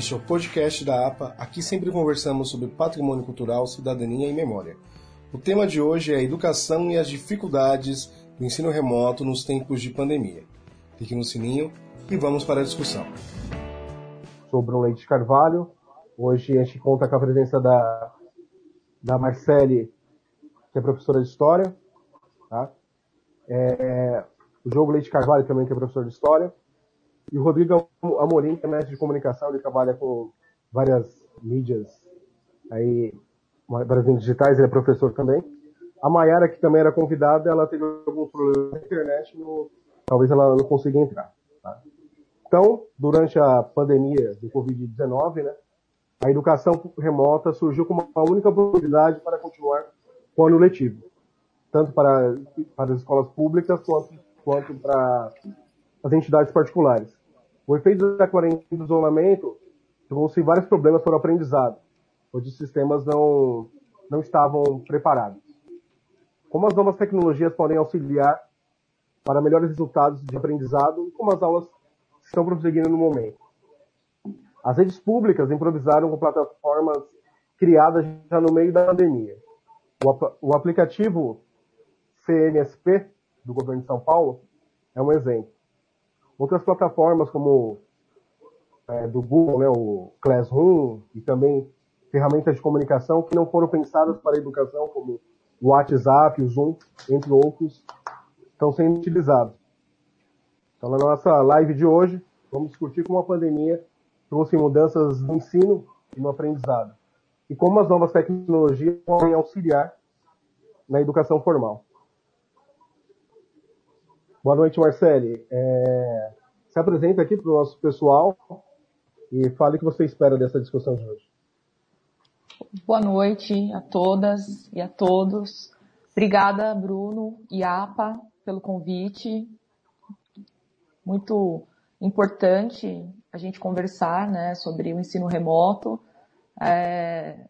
Este é o podcast da APA. Aqui sempre conversamos sobre patrimônio cultural, cidadania e memória. O tema de hoje é a educação e as dificuldades do ensino remoto nos tempos de pandemia. Clique no sininho e vamos para a discussão. Sou Bruno Leite Carvalho. Hoje a gente conta com a presença da, da Marcele, que é professora de História. Tá? É, o Jogo Leite Carvalho também, que é professor de História. E o Rodrigo Amorim, que é mestre de comunicação, ele trabalha com várias mídias aí, mídias digitais, ele é professor também. A Mayara, que também era convidada, ela teve alguns problemas na internet, no, talvez ela não consiga entrar. Tá? Então, durante a pandemia do Covid-19, né, a educação remota surgiu como a única possibilidade para continuar com o ano letivo, tanto para, para as escolas públicas quanto, quanto para as entidades particulares. O efeito da quarentena do isolamento trouxe vários problemas para o aprendizado, onde os sistemas não, não estavam preparados. Como as novas tecnologias podem auxiliar para melhores resultados de aprendizado e como as aulas estão prosseguindo no momento. As redes públicas improvisaram com plataformas criadas já no meio da pandemia. O, o aplicativo CNSP, do governo de São Paulo, é um exemplo. Outras plataformas como é, do Google, né, o Classroom e também ferramentas de comunicação que não foram pensadas para a educação, como o WhatsApp, o Zoom, entre outros, estão sendo utilizados. Então, na nossa live de hoje, vamos discutir como a pandemia trouxe mudanças no ensino e no aprendizado e como as novas tecnologias podem auxiliar na educação formal. Boa noite, Marcele. É... Se apresenta aqui para o nosso pessoal e fale o que você espera dessa discussão de hoje. Boa noite a todas e a todos. Obrigada, Bruno e APA, pelo convite. Muito importante a gente conversar né, sobre o ensino remoto. É...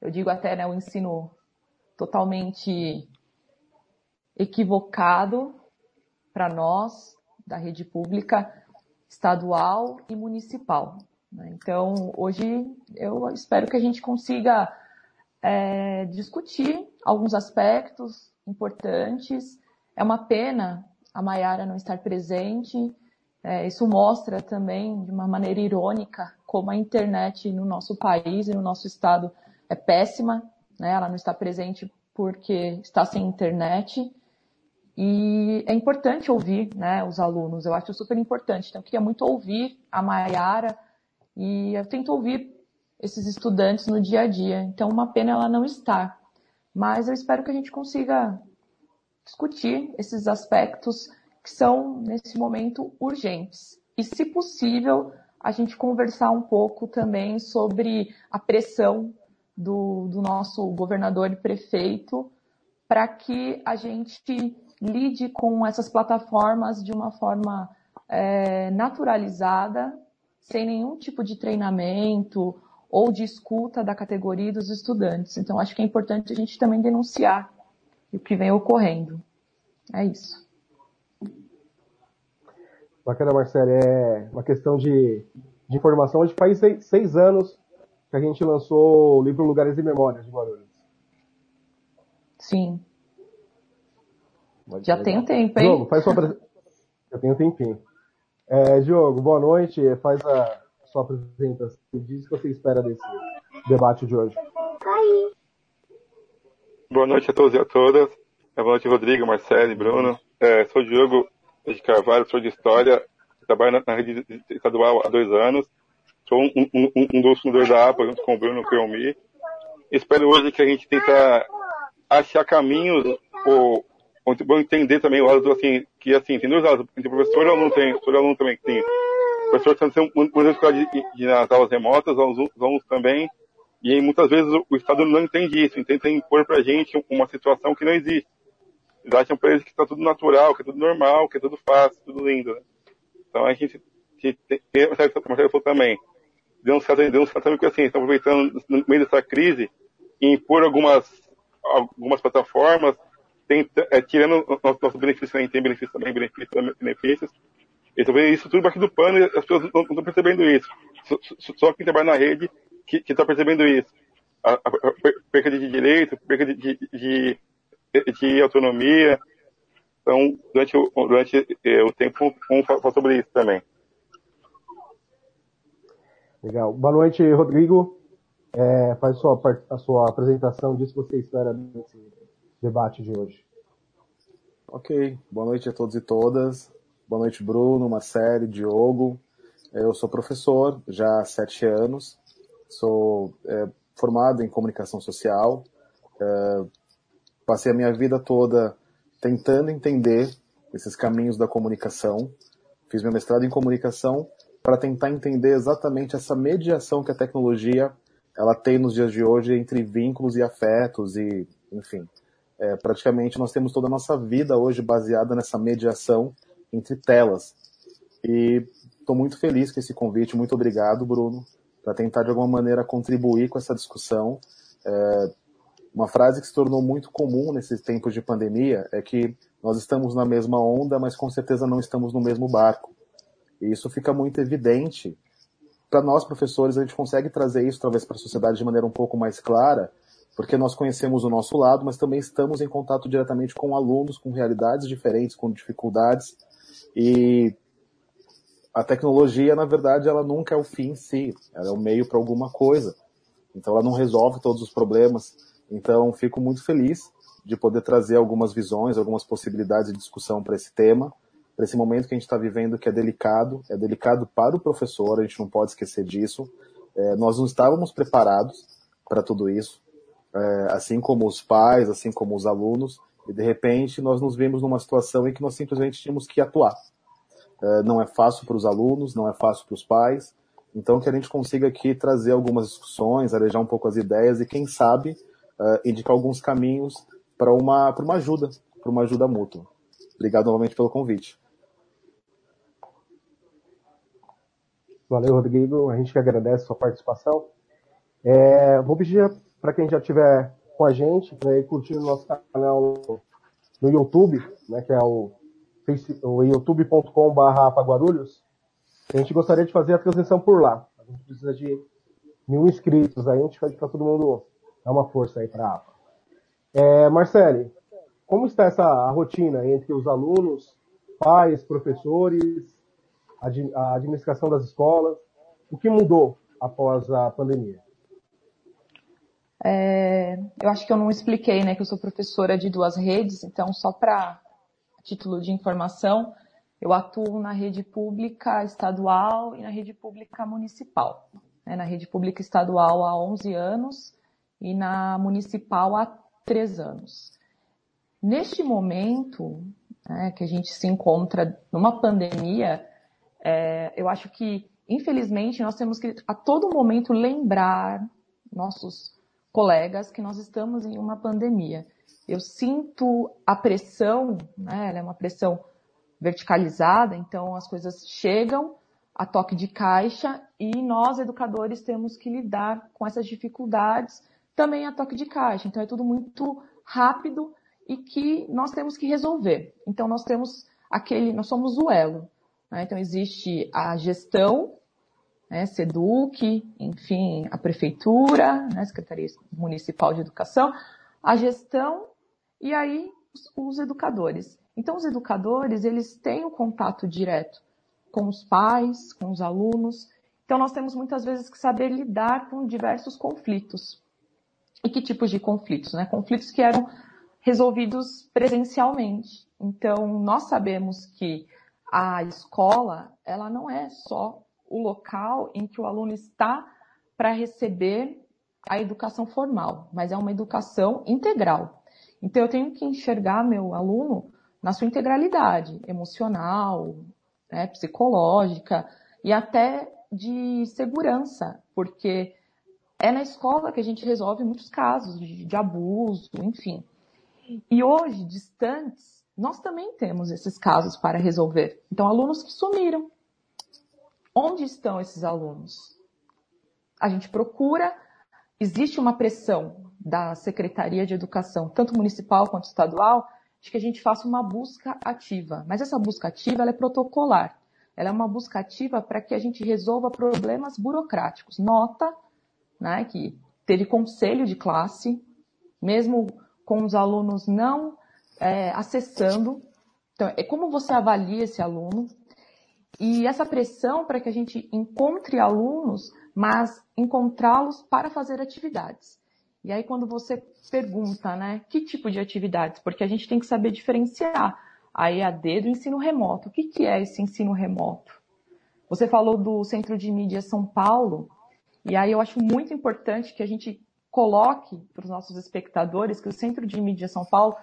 eu digo até né, o ensino totalmente equivocado para nós, da rede pública estadual e municipal. Né? Então, hoje eu espero que a gente consiga é, discutir alguns aspectos importantes. É uma pena a Maiara não estar presente. É, isso mostra também, de uma maneira irônica, como a internet no nosso país e no nosso estado é péssima. Né? Ela não está presente porque está sem internet. E é importante ouvir né, os alunos, eu acho super importante. Então, eu queria muito ouvir a Maiara e eu tento ouvir esses estudantes no dia a dia. Então, uma pena ela não estar. Mas eu espero que a gente consiga discutir esses aspectos que são, nesse momento, urgentes. E, se possível, a gente conversar um pouco também sobre a pressão do, do nosso governador e prefeito para que a gente lide com essas plataformas de uma forma é, naturalizada, sem nenhum tipo de treinamento ou de escuta da categoria dos estudantes. Então, acho que é importante a gente também denunciar o que vem ocorrendo. É isso. Bacana, Marcelo. É uma questão de, de informação. Hoje faz seis, seis, anos que a gente lançou o livro Lugares e Memórias de Guarulhos. Sim. Já tem um tempo, hein? Diogo, faz sua Já tem um tempinho. É, Diogo, boa noite. Faz a sua apresentação. Diz o que você espera desse debate de hoje. Boa noite a todos e a todas. Boa noite, Rodrigo, Marcelo e Bruno. É, sou o Diogo de Carvalho, sou de História. Trabalho na rede estadual há dois anos. Sou um, um, um dos fundadores da APA, junto com o Bruno Creomi. Espero hoje que a gente tenta achar caminhos ou muito bom entender também o lado assim, que assim, tem dois lados, entre professor e aluno tem, professor e aluno também tem. O professor está sendo muito de, nas aulas remotas, os alunos, os alunos também, e aí, muitas vezes o, o Estado não entende isso, tenta impor pra gente uma situação que não existe. Eles acham pra eles que está tudo natural, que é tudo normal, que é tudo fácil, tudo lindo. Né? Então a gente, tem, tem, Marcelo falou também, um certo, certo que assim, estão aproveitando no meio dessa crise e impor algumas, algumas plataformas tem, é, tirando nosso, nosso benefício, a gente tem benefícios também, benefícios, benefícios, Eles vê isso tudo embaixo do pano e as pessoas não estão percebendo isso. Só, só quem trabalha na rede que está percebendo isso. A, a, a, perca de direito, perca de, de, de, de autonomia. Então, durante o, durante, é, o tempo, vamos falar sobre isso também. Legal. Boa noite, Rodrigo. É, faz sua, a sua apresentação, diz que você espera desse debate de hoje. Ok, boa noite a todos e todas. Boa noite, Bruno, Marcelo, Diogo. Eu sou professor já há sete anos, sou é, formado em comunicação social, é, passei a minha vida toda tentando entender esses caminhos da comunicação, fiz meu mestrado em comunicação para tentar entender exatamente essa mediação que a tecnologia ela tem nos dias de hoje entre vínculos e afetos e, enfim, é, praticamente nós temos toda a nossa vida hoje baseada nessa mediação entre telas. E estou muito feliz com esse convite. Muito obrigado, Bruno, para tentar de alguma maneira contribuir com essa discussão. É, uma frase que se tornou muito comum nesses tempos de pandemia é que nós estamos na mesma onda, mas com certeza não estamos no mesmo barco. E isso fica muito evidente. Para nós, professores, a gente consegue trazer isso talvez para a sociedade de maneira um pouco mais clara, porque nós conhecemos o nosso lado, mas também estamos em contato diretamente com alunos, com realidades diferentes, com dificuldades. E a tecnologia, na verdade, ela nunca é o fim em si, ela é o meio para alguma coisa. Então ela não resolve todos os problemas. Então fico muito feliz de poder trazer algumas visões, algumas possibilidades de discussão para esse tema, para esse momento que a gente está vivendo que é delicado, é delicado para o professor, a gente não pode esquecer disso. É, nós não estávamos preparados para tudo isso, é, assim como os pais, assim como os alunos, e de repente nós nos vimos numa situação em que nós simplesmente tínhamos que atuar. É, não é fácil para os alunos, não é fácil para os pais. Então que a gente consiga aqui trazer algumas discussões, arejar um pouco as ideias e quem sabe uh, indicar alguns caminhos para uma, uma ajuda, para uma ajuda mútua. Obrigado novamente pelo convite. Valeu, Rodrigo. A gente que agradece a sua participação. É, vou pedir para quem já estiver com a gente, para ir curtir o nosso canal no YouTube, né, que é o, o youtube.com.br. A gente gostaria de fazer a transmissão por lá. A gente precisa de mil inscritos aí, a gente pede para todo mundo dar uma força aí para a APA. É, Marcele, como está essa rotina entre os alunos, pais, professores, a administração das escolas? O que mudou após a pandemia? É, eu acho que eu não expliquei, né, que eu sou professora de duas redes, então só para título de informação, eu atuo na rede pública estadual e na rede pública municipal. Né, na rede pública estadual há 11 anos e na municipal há 3 anos. Neste momento, né, que a gente se encontra numa pandemia, é, eu acho que, infelizmente, nós temos que a todo momento lembrar nossos colegas que nós estamos em uma pandemia. Eu sinto a pressão, né, ela é uma pressão verticalizada, então as coisas chegam a toque de caixa e nós, educadores, temos que lidar com essas dificuldades também a toque de caixa. Então é tudo muito rápido e que nós temos que resolver. Então nós temos aquele, nós somos o elo. Né? Então existe a gestão né, SEDUC, enfim, a Prefeitura, né, Secretaria Municipal de Educação, a gestão e aí os, os educadores. Então, os educadores, eles têm o contato direto com os pais, com os alunos. Então, nós temos muitas vezes que saber lidar com diversos conflitos. E que tipos de conflitos? Né? Conflitos que eram resolvidos presencialmente. Então, nós sabemos que a escola, ela não é só o local em que o aluno está para receber a educação formal, mas é uma educação integral. Então eu tenho que enxergar meu aluno na sua integralidade, emocional, né, psicológica e até de segurança, porque é na escola que a gente resolve muitos casos de, de abuso, enfim. E hoje, distantes, nós também temos esses casos para resolver. Então, alunos que sumiram, Onde estão esses alunos? A gente procura, existe uma pressão da Secretaria de Educação, tanto municipal quanto estadual, de que a gente faça uma busca ativa. Mas essa busca ativa é protocolar. ela é uma busca ativa para que a gente resolva problemas burocráticos. Nota né, que teve conselho de classe, mesmo com os alunos não é, acessando. Então, é como você avalia esse aluno. E essa pressão para que a gente encontre alunos, mas encontrá-los para fazer atividades. E aí, quando você pergunta, né, que tipo de atividades? Porque a gente tem que saber diferenciar a EAD do ensino remoto. O que, que é esse ensino remoto? Você falou do Centro de Mídia São Paulo, e aí eu acho muito importante que a gente coloque para os nossos espectadores que o Centro de Mídia São Paulo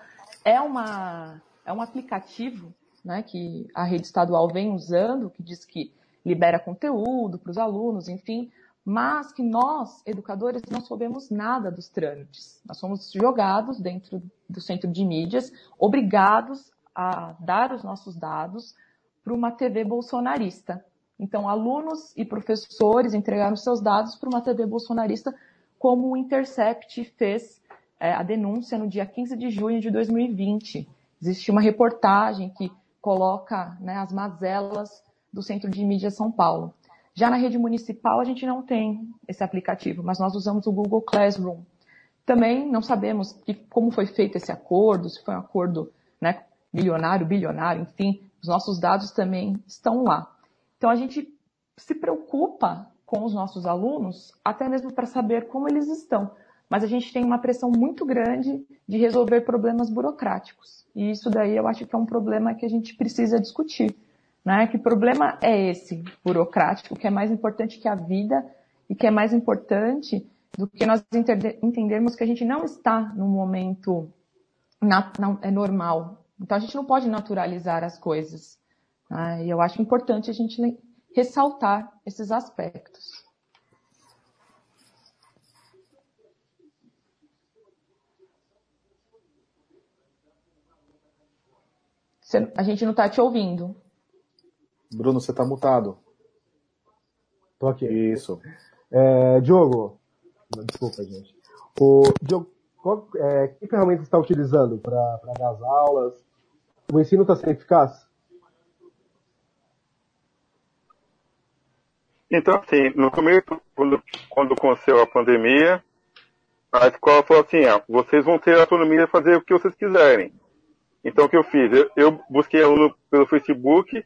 é, uma, é um aplicativo né, que a rede estadual vem usando, que diz que libera conteúdo para os alunos, enfim, mas que nós, educadores, não soubemos nada dos trâmites. Nós somos jogados dentro do centro de mídias, obrigados a dar os nossos dados para uma TV bolsonarista. Então, alunos e professores entregaram seus dados para uma TV bolsonarista, como o Intercept fez é, a denúncia no dia 15 de junho de 2020. Existe uma reportagem que coloca né, as mazelas do Centro de Mídia São Paulo. Já na rede municipal, a gente não tem esse aplicativo, mas nós usamos o Google Classroom. Também não sabemos que, como foi feito esse acordo, se foi um acordo né, milionário, bilionário, enfim, os nossos dados também estão lá. Então a gente se preocupa com os nossos alunos, até mesmo para saber como eles estão. Mas a gente tem uma pressão muito grande de resolver problemas burocráticos. E isso daí eu acho que é um problema que a gente precisa discutir. Né? Que problema é esse burocrático que é mais importante que a vida e que é mais importante do que nós entendermos que a gente não está num momento na, na, é normal, então a gente não pode naturalizar as coisas. Né? E eu acho importante a gente ressaltar esses aspectos. A gente não está te ouvindo. Bruno, você está mutado. Tô aqui. Isso. É, Diogo, desculpa, gente. O, Diogo, qual, é, que ferramenta você está utilizando para dar as aulas? O ensino está sendo eficaz? Então, assim, no começo, quando, quando aconteceu a pandemia, a escola falou assim, ah, vocês vão ter autonomia de fazer o que vocês quiserem. Então, o que eu fiz? Eu, eu busquei aluno pelo Facebook,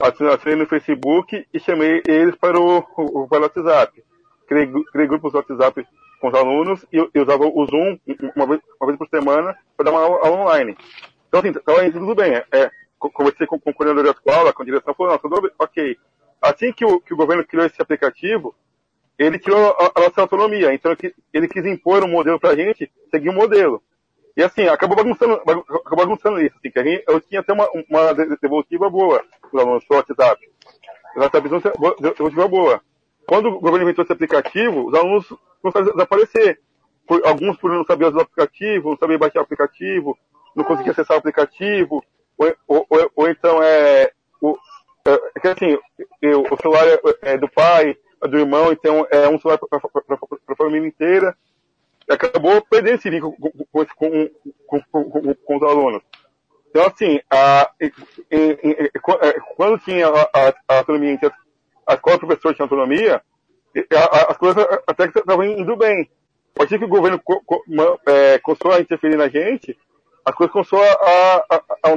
assinei no Facebook e chamei eles para o, o, para o WhatsApp. Criei, criei grupos do WhatsApp com os alunos e eu, eu usava o Zoom uma vez, uma vez por semana para dar uma aula, aula online. Então, assim, estava indo tudo bem. É conversei com, com o coordenador da escola, com a direção, falou, não, tudo ok. Assim que o, que o governo criou esse aplicativo, ele tirou a, a nossa autonomia. Então, ele quis impor um modelo para a gente, seguir um modelo. E assim, acabou bagunçando, acabou bagunçando isso. Assim, que a gente, eu tinha até uma, uma devolutiva boa os alunos pelo WhatsApp. O WhatsApp devolutiva boa. Quando o governo inventou esse aplicativo, os alunos começaram a desaparecer. Por, alguns por não saber usar o aplicativo, não saber baixar o aplicativo, não conseguia acessar o aplicativo, ou, ou, ou, ou então é, o, é, é que assim, eu, o celular é, é, do pai, é do irmão, então é um celular para a família inteira. Acabou perdendo esse vínculo com, com, com, com, os alunos. Então, assim, a, e, e, e, é, quando tinha a, a, a autonomia entre as, a escola professor tinha autonomia, as coisas até que estavam indo bem. A partir que o governo co, co, é, começou a interferir na gente, as coisas começaram a, a, a,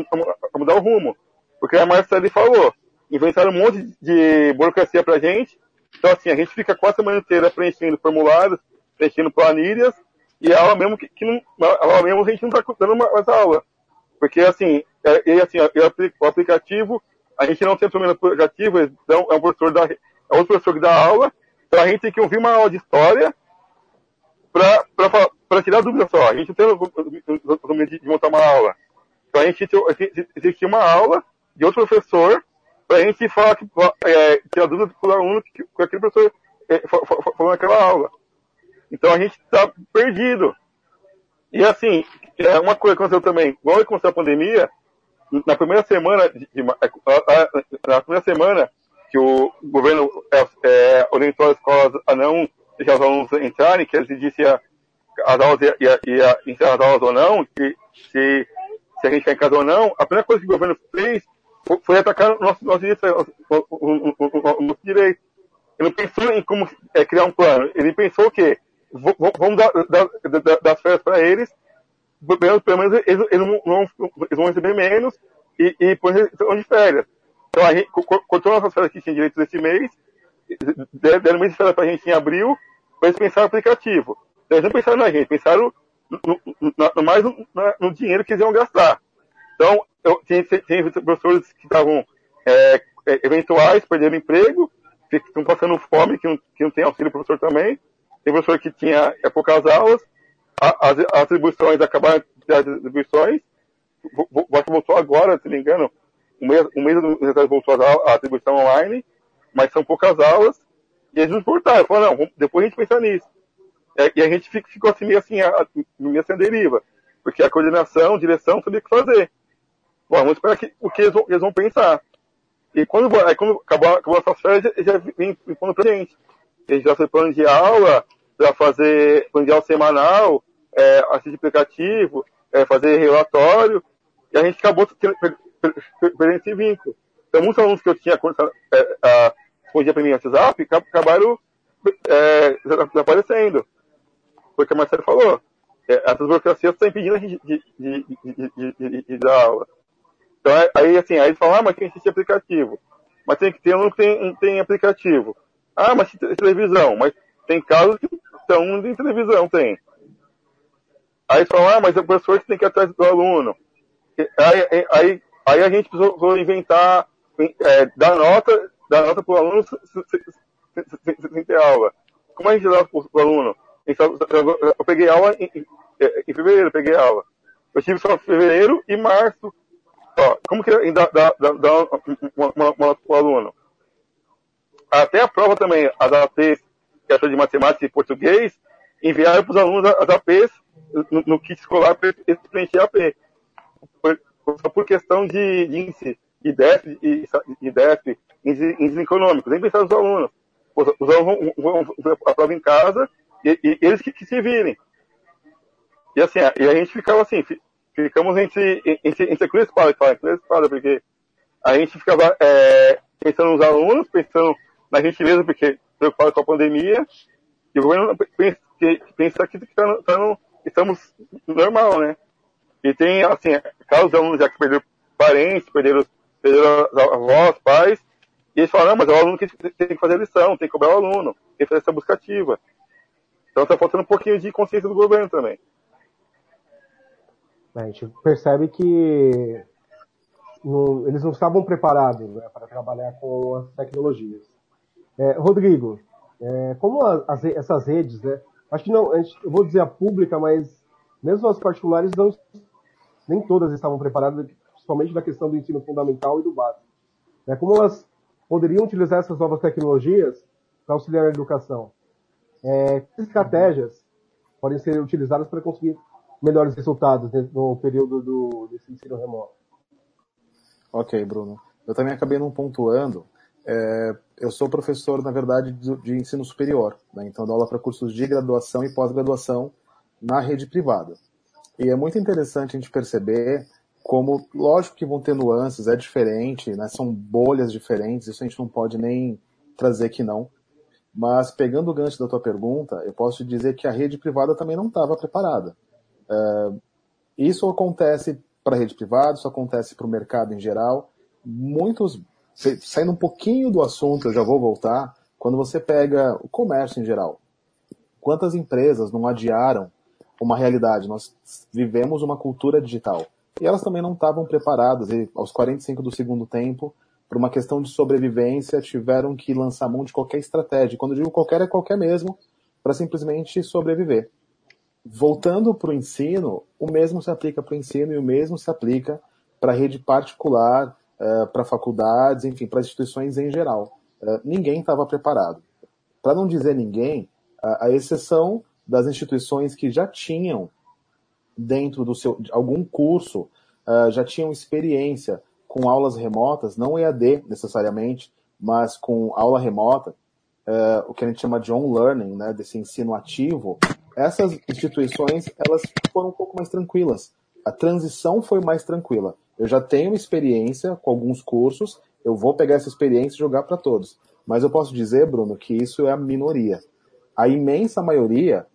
a mudar o rumo. Porque a Marcele falou, inventaram um monte de burocracia pra gente. Então, assim, a gente fica quase a semana inteira preenchendo formulários, preenchendo planilhas, e a aula mesmo que, que não, a aula mesmo a gente não tá dando mais aula. Porque, assim, é, e, assim, o aplicativo, a gente não tem o aplicativo, então é um professor da, é outro professor que dá aula, então a gente tem que ouvir uma aula de história para tirar dúvida só. A gente não tem o de, de montar uma aula. Então a gente existe uma aula de outro professor para a gente falar é, tirar dúvida do aluno que, que aquele professor é, falou naquela aula. Então a gente está perdido. E assim, é uma coisa que aconteceu também, quando começou a pandemia, na primeira semana, de, de, na primeira semana que o governo é, é, orientou as escolas a não deixar os alunos entrarem, que eles diziam as aulas ia, ia, ia encerrar as aulas ou não, que se, se a gente ficar em casa ou não, a primeira coisa que o governo fez foi atacar o nosso, nosso, nosso direito. Ele não pensou em como é, criar um plano. Ele pensou o quê? Vamos dar, dar, dar, dar férias para eles, pelo, menos eles, eles, não, eles, vão receber menos e, e por de férias. Então a gente cortou nossas férias que tinha direito desse mês, deram mês de férias para a gente em abril, para eles pensaram no aplicativo. Então, eles não pensaram na gente, pensaram no, no mais no, no, dinheiro que eles iam gastar. Então, eu, tem, tem professores que estavam é, é, eventuais, perderam emprego, que estão passando fome, que não, que não tem auxílio professor também. Tem professor que tinha é, poucas aulas, as, atribuições acabaram as atribuições, que voltou agora, se não me engano, um mês, um mês atrás voltou a, atribuição online, mas são poucas aulas, e eles nos portaram, falaram, não, depois a gente pensa nisso. É, e a gente ficou assim, meio assim, meio a deriva, porque a coordenação, a direção sabia o que fazer. Bom, vamos esperar que, o que eles vão, eles vão pensar. E quando, aí quando acabou, acabou essas férias, já, já vem falando pra gente. Gente já fez plano de aula, já fazer aula semanal, é, assistir aplicativo, é, fazer relatório, e a gente acabou perdendo esse vínculo. Então, muitos alunos que eu tinha é, a, respondia para mim no WhatsApp acabaram é, desaparecendo. Foi o que a Marcelo falou. É, essas burocracias estão impedindo a gente de, de, de, de, dar aula. Então, é, aí, assim, aí eles falam, ah, mas tem que aplicativo. Mas tem que ter um que tem, tem aplicativo. Ah, mas televisão. Mas tem casos que estão em televisão, tem. Aí falam, ah, mas é o professor que tem que ir atrás do aluno. Aí, aí, aí a gente precisou inventar, é, dar nota, dar nota para o aluno sem ter aula. Como a gente dá para o aluno? Eu peguei aula em, em, fevereiro, peguei aula. Eu tive só fevereiro e março. Ó, como que dá, dá, dá, dá uma, uma, uma o aluno? Até a prova também, as APs, que é de matemática e português, enviaram para os alunos as APs no, no kit escolar para preencher a AP. Só por questão de, de índice, de déficit, de déficit índice, índice econômico, nem pensar nos alunos. Os, os alunos vão, vão a prova em casa e, e eles que, que, se virem. E assim, e a gente ficava assim, ficamos entre, entre, cruz e espada, cruz espada, porque a gente ficava é, pensando nos alunos, pensando na gente mesmo, porque preocupado com a pandemia, e o governo pensa pensa que tá, tá no, estamos normal, né? E tem, assim, casos de alunos já que perderam parentes, perderam, perderam avós, pais, e eles falam, não, mas é o aluno que tem que fazer lição, tem que cobrar o aluno, tem que fazer essa busca ativa. Então está faltando um pouquinho de consciência do governo também. A gente percebe que no, eles não estavam preparados né, para trabalhar com as tecnologias. É, Rodrigo, é, como as, essas redes, né, acho que não, gente, eu vou dizer a pública, mas mesmo as particulares não, nem todas estavam preparadas, principalmente na questão do ensino fundamental e do básico. É, como elas poderiam utilizar essas novas tecnologias para auxiliar a educação? É, que estratégias podem ser utilizadas para conseguir melhores resultados no período do, desse ensino remoto? Ok, Bruno. Eu também acabei não pontuando. É, eu sou professor, na verdade, de, de ensino superior. Né? Então, dou aula para cursos de graduação e pós-graduação na rede privada. E é muito interessante a gente perceber como, lógico que vão ter nuances, é diferente, né? São bolhas diferentes, isso a gente não pode nem trazer que não. Mas pegando o gancho da tua pergunta, eu posso te dizer que a rede privada também não estava preparada. É, isso acontece para a rede privada, isso acontece para o mercado em geral. Muitos, saindo um pouquinho do assunto, eu já vou voltar, quando você pega o comércio em geral. Quantas empresas não adiaram uma realidade? Nós vivemos uma cultura digital e elas também não estavam preparadas. E aos 45 do segundo tempo, por uma questão de sobrevivência, tiveram que lançar mão de qualquer estratégia. Quando eu digo qualquer, é qualquer mesmo, para simplesmente sobreviver. Voltando para o ensino, o mesmo se aplica para o ensino e o mesmo se aplica para a rede particular, uh, para faculdades, enfim, para instituições em geral. Uh, ninguém estava preparado. Para não dizer ninguém, uh, a exceção das instituições que já tinham dentro do seu algum curso uh, já tinham experiência com aulas remotas, não EAD necessariamente, mas com aula remota, o que a gente chama de on-learning, né, desse ensino ativo, essas instituições elas foram um pouco mais tranquilas. A transição foi mais tranquila. Eu já tenho experiência com alguns cursos, eu vou pegar essa experiência e jogar para todos. Mas eu posso dizer, Bruno, que isso é a minoria. A imensa maioria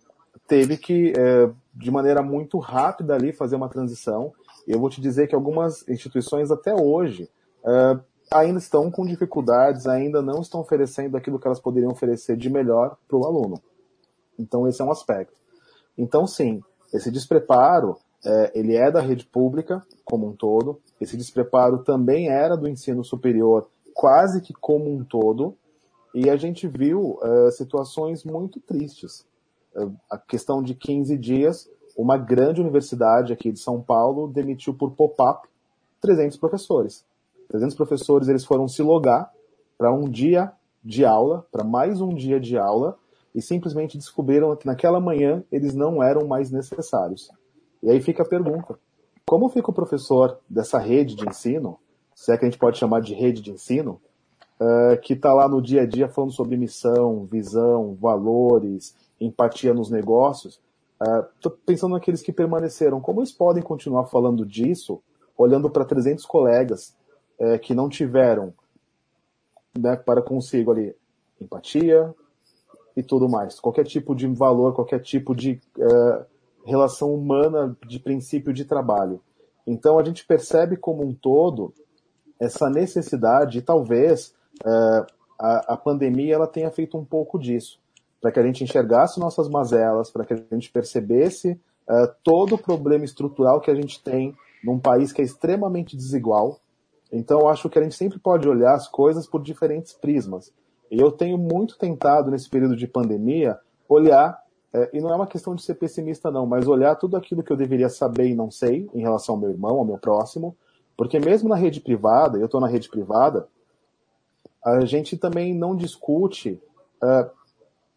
teve que, é, de maneira muito rápida ali, fazer uma transição. Eu vou te dizer que algumas instituições até hoje é, ainda estão com dificuldades, ainda não estão oferecendo aquilo que elas poderiam oferecer de melhor para o aluno. Então esse é um aspecto. Então sim, esse despreparo é, ele é da rede pública como um todo. Esse despreparo também era do ensino superior quase que como um todo. E a gente viu uh, situações muito tristes. Uh, a questão de 15 dias, uma grande universidade aqui de São Paulo demitiu por pop-up 300 professores. 300 professores eles foram se logar para um dia de aula, para mais um dia de aula, e simplesmente descobriram que naquela manhã eles não eram mais necessários. E aí fica a pergunta: como fica o professor dessa rede de ensino, se é que a gente pode chamar de rede de ensino, uh, que está lá no dia a dia falando sobre missão, visão, valores, empatia nos negócios? Estou uh, pensando naqueles que permaneceram. Como eles podem continuar falando disso, olhando para 300 colegas uh, que não tiveram né, para consigo ali empatia e tudo mais? Qualquer tipo de valor, qualquer tipo de uh, relação humana de princípio de trabalho. Então a gente percebe como um todo essa necessidade, e talvez uh, a, a, pandemia ela tenha feito um pouco disso, para que a gente enxergasse nossas mazelas, para que a gente percebesse uh, todo o problema estrutural que a gente tem num país que é extremamente desigual. Então acho que a gente sempre pode olhar as coisas por diferentes prismas. E eu tenho muito tentado nesse período de pandemia olhar é, e não é uma questão de ser pessimista, não, mas olhar tudo aquilo que eu deveria saber e não sei em relação ao meu irmão, ao meu próximo, porque mesmo na rede privada, eu estou na rede privada, a gente também não discute uh,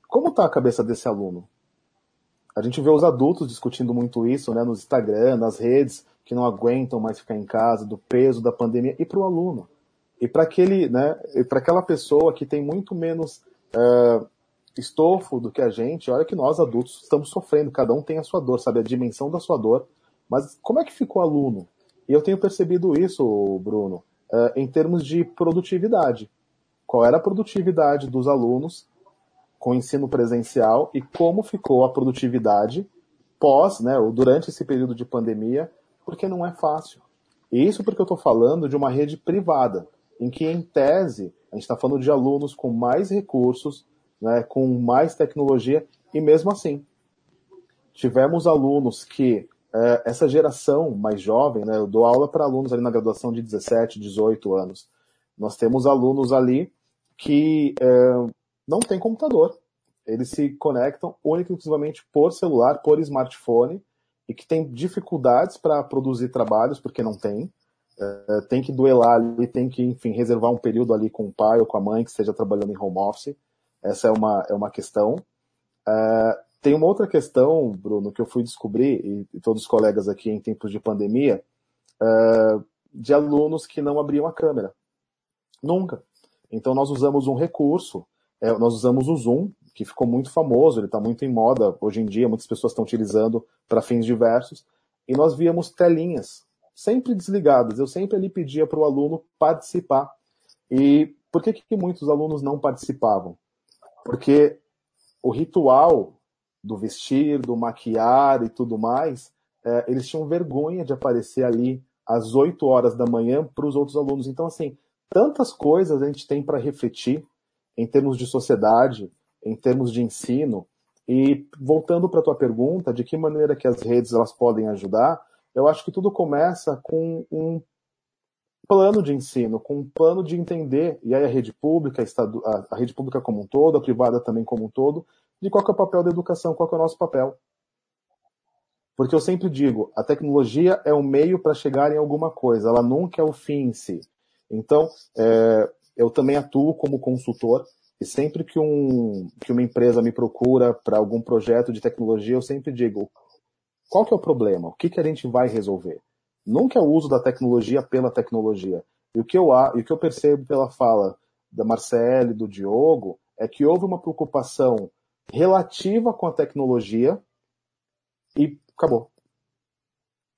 como está a cabeça desse aluno. A gente vê os adultos discutindo muito isso, né, no Instagram, nas redes, que não aguentam mais ficar em casa, do peso da pandemia, e para o aluno. E para aquele, né, para aquela pessoa que tem muito menos uh, estofo do que a gente, olha que nós adultos estamos sofrendo, cada um tem a sua dor, sabe, a dimensão da sua dor. Mas como é que ficou o aluno? E eu tenho percebido isso, Bruno, uh, em termos de produtividade. Qual era a produtividade dos alunos com o ensino presencial e como ficou a produtividade pós, né, ou durante esse período de pandemia, porque não é fácil. E isso porque eu estou falando de uma rede privada, em que, em tese, a gente está falando de alunos com mais recursos, né, com mais tecnologia, e mesmo assim, tivemos alunos que, é, essa geração mais jovem, né, eu dou aula para alunos ali na graduação de 17, 18 anos, nós temos alunos ali que é, não têm computador, eles se conectam única e exclusivamente por celular, por smartphone, e que têm dificuldades para produzir trabalhos, porque não tem, é, tem que duelar ali, tem que, enfim, reservar um período ali com o pai ou com a mãe que esteja trabalhando em home office. Essa é uma, é uma questão. Uh, tem uma outra questão, Bruno, que eu fui descobrir, e, e todos os colegas aqui em tempos de pandemia, uh, de alunos que não abriam a câmera. Nunca. Então nós usamos um recurso, é, nós usamos o Zoom, que ficou muito famoso, ele está muito em moda hoje em dia, muitas pessoas estão utilizando para fins diversos, e nós víamos telinhas, sempre desligadas. Eu sempre ali pedia para o aluno participar. E por que, que muitos alunos não participavam? Porque o ritual do vestir, do maquiar e tudo mais, é, eles tinham vergonha de aparecer ali às 8 horas da manhã para os outros alunos. Então, assim, tantas coisas a gente tem para refletir em termos de sociedade, em termos de ensino. E voltando para a tua pergunta, de que maneira que as redes elas podem ajudar, eu acho que tudo começa com um plano de ensino, com um plano de entender, e aí a rede pública, a, a rede pública como um todo, a privada também como um todo, de qual é o papel da educação, qual é o nosso papel. Porque eu sempre digo, a tecnologia é o meio para chegar em alguma coisa, ela nunca é o fim em si. Então, é, eu também atuo como consultor, e sempre que, um, que uma empresa me procura para algum projeto de tecnologia, eu sempre digo, qual que é o problema? O que, que a gente vai resolver? Nunca é o uso da tecnologia pela tecnologia. E o que eu, e o que eu percebo pela fala da Marcele, do Diogo, é que houve uma preocupação relativa com a tecnologia e acabou.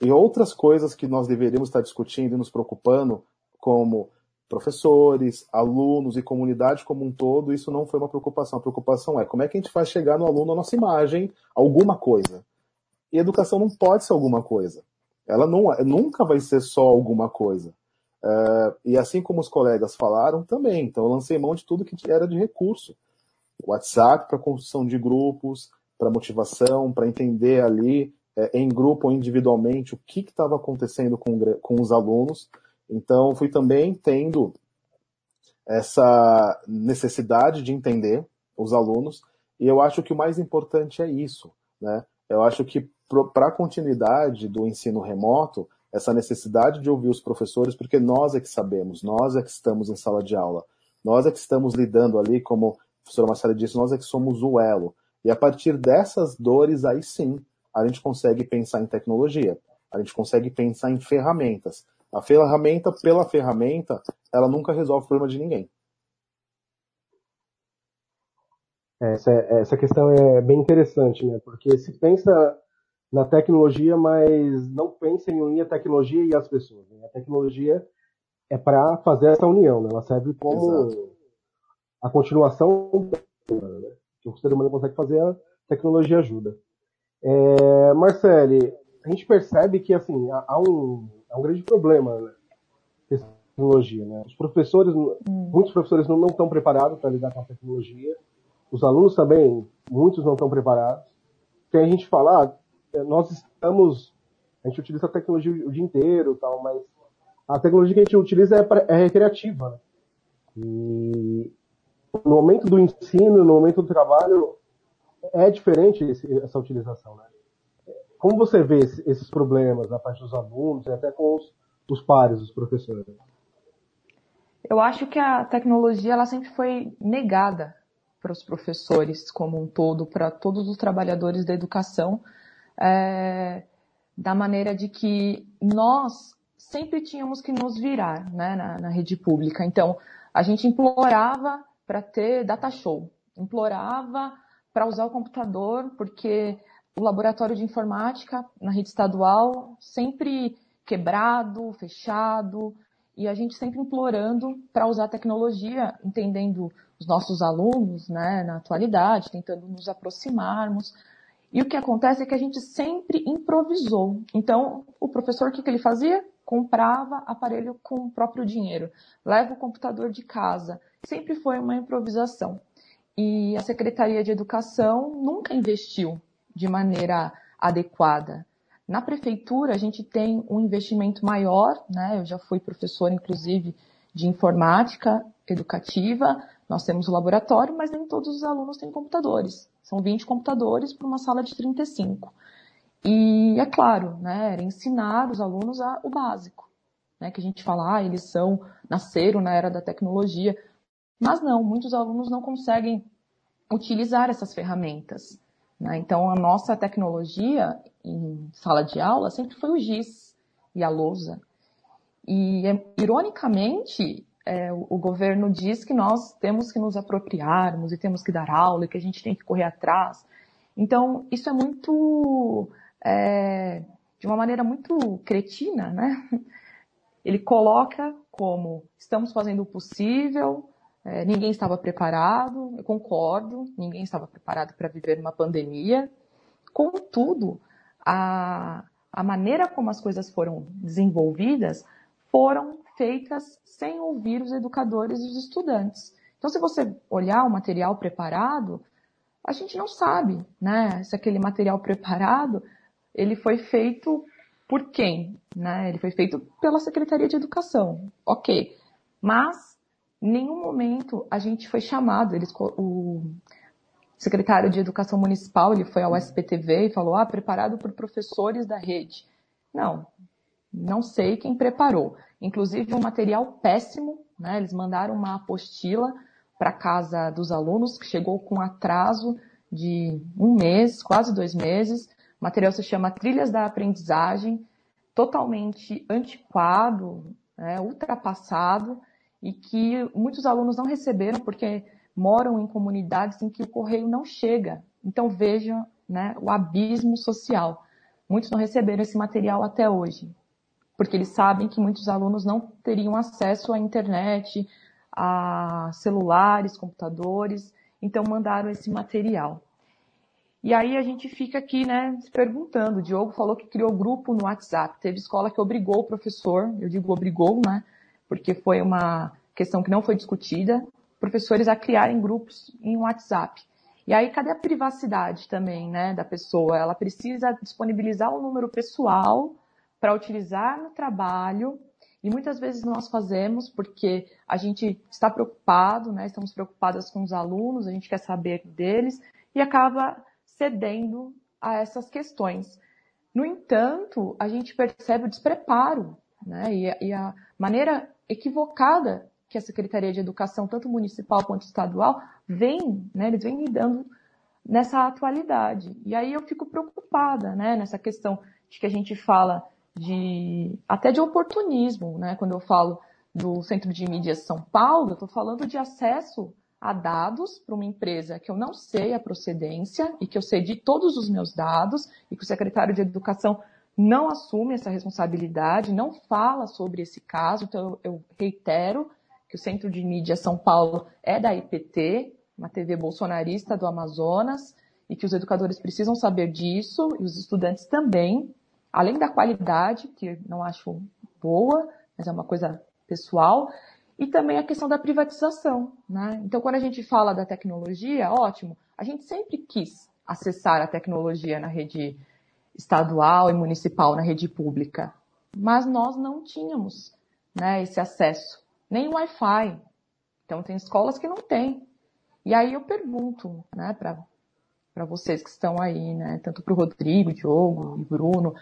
E outras coisas que nós deveríamos estar discutindo e nos preocupando, como professores, alunos e comunidade como um todo, isso não foi uma preocupação. A preocupação é como é que a gente faz chegar no aluno a nossa imagem, alguma coisa. E educação não pode ser alguma coisa. Ela não, nunca vai ser só alguma coisa. Uh, e assim como os colegas falaram também, então eu lancei mão de tudo que era de recurso. WhatsApp para construção de grupos, para motivação, para entender ali é, em grupo ou individualmente o que estava acontecendo com, com os alunos. Então, fui também tendo essa necessidade de entender os alunos, e eu acho que o mais importante é isso. Né? Eu acho que para a continuidade do ensino remoto, essa necessidade de ouvir os professores, porque nós é que sabemos, nós é que estamos em sala de aula, nós é que estamos lidando ali, como a professora Marcela disse, nós é que somos o elo. E a partir dessas dores, aí sim, a gente consegue pensar em tecnologia, a gente consegue pensar em ferramentas. A ferramenta, pela ferramenta, ela nunca resolve o problema de ninguém. Essa, essa questão é bem interessante, né? Porque se pensa na tecnologia, mas não pensa em unir a tecnologia e as pessoas. Né? A tecnologia é para fazer essa união, né? ela serve como Exato. a continuação né? que o ser humano consegue fazer, a tecnologia ajuda. É, Marcele, a gente percebe que assim há um, há um grande problema né, tecnologia. Né? Os professores, hum. muitos professores não, não estão preparados para lidar com a tecnologia. Os alunos também, muitos não estão preparados. Tem a gente falar, ah, nós estamos, a gente utiliza a tecnologia o dia inteiro, tal, mas a tecnologia que a gente utiliza é, é recreativa. Né? E no momento do ensino, no momento do trabalho, é diferente esse, essa utilização, né? Como você vê esses problemas na parte dos alunos e até com os, os pares, os professores? Eu acho que a tecnologia ela sempre foi negada para os professores como um todo, para todos os trabalhadores da educação, é, da maneira de que nós sempre tínhamos que nos virar né, na, na rede pública. Então, a gente implorava para ter data show, implorava para usar o computador, porque o laboratório de informática na rede estadual sempre quebrado, fechado, e a gente sempre implorando para usar a tecnologia, entendendo os nossos alunos né, na atualidade, tentando nos aproximarmos. E o que acontece é que a gente sempre improvisou. Então, o professor, o que, que ele fazia? Comprava aparelho com o próprio dinheiro, leva o computador de casa. Sempre foi uma improvisação e a Secretaria de Educação nunca investiu de maneira adequada. Na prefeitura, a gente tem um investimento maior, né? Eu já fui professora, inclusive, de informática educativa. Nós temos o laboratório, mas nem todos os alunos têm computadores. São 20 computadores para uma sala de 35. E é claro, né, era ensinar os alunos a, o básico, né, que a gente fala, ah, eles são, nasceram na era da tecnologia. Mas não, muitos alunos não conseguem utilizar essas ferramentas. Né? Então, a nossa tecnologia em sala de aula sempre foi o GIS e a lousa. E, ironicamente, é, o, governo diz que nós temos que nos apropriarmos e temos que dar aula e que a gente tem que correr atrás. Então, isso é muito. É, de uma maneira muito cretina, né? Ele coloca como estamos fazendo o possível, é, ninguém estava preparado, eu concordo, ninguém estava preparado para viver uma pandemia. Contudo, a, a maneira como as coisas foram desenvolvidas foram feitas sem ouvir os educadores e os estudantes. Então, se você olhar o material preparado, a gente não sabe, né, se aquele material preparado ele foi feito por quem, né? Ele foi feito pela Secretaria de Educação, ok. Mas nenhum momento a gente foi chamado. Eles, o secretário de Educação Municipal ele foi ao SPTV e falou: ah, preparado por professores da rede. Não, não sei quem preparou. Inclusive um material péssimo, né? Eles mandaram uma apostila para casa dos alunos que chegou com atraso de um mês, quase dois meses. O material se chama Trilhas da Aprendizagem, totalmente antiquado, né, ultrapassado e que muitos alunos não receberam porque moram em comunidades em que o correio não chega. Então vejam né, o abismo social. muitos não receberam esse material até hoje, porque eles sabem que muitos alunos não teriam acesso à internet, a celulares, computadores, então mandaram esse material. E aí a gente fica aqui, né, se perguntando. O Diogo falou que criou grupo no WhatsApp. Teve escola que obrigou o professor, eu digo obrigou, né, porque foi uma questão que não foi discutida, professores a criarem grupos em WhatsApp. E aí, cadê a privacidade também, né, da pessoa? Ela precisa disponibilizar o número pessoal para utilizar no trabalho. E muitas vezes nós fazemos porque a gente está preocupado, né? Estamos preocupadas com os alunos, a gente quer saber deles e acaba cedendo a essas questões. No entanto, a gente percebe o despreparo, né? E, e a maneira equivocada que a Secretaria de Educação, tanto municipal quanto estadual, vem, né? Eles vêm lidando nessa atualidade. E aí eu fico preocupada, né? Nessa questão de que a gente fala de até de oportunismo, né? Quando eu falo do Centro de Mídias São Paulo, eu estou falando de acesso a dados para uma empresa que eu não sei a procedência e que eu cedi todos os meus dados e que o secretário de Educação não assume essa responsabilidade, não fala sobre esse caso. Então eu reitero que o Centro de Mídia São Paulo é da IPT, uma TV bolsonarista do Amazonas, e que os educadores precisam saber disso, e os estudantes também, além da qualidade, que não acho boa, mas é uma coisa pessoal, e também a questão da privatização. Né? Então, quando a gente fala da tecnologia, ótimo, a gente sempre quis acessar a tecnologia na rede estadual e municipal, na rede pública, mas nós não tínhamos né, esse acesso, nem Wi-Fi. Então, tem escolas que não têm. E aí eu pergunto né, para vocês que estão aí, né, tanto para o Rodrigo, Diogo e Bruno,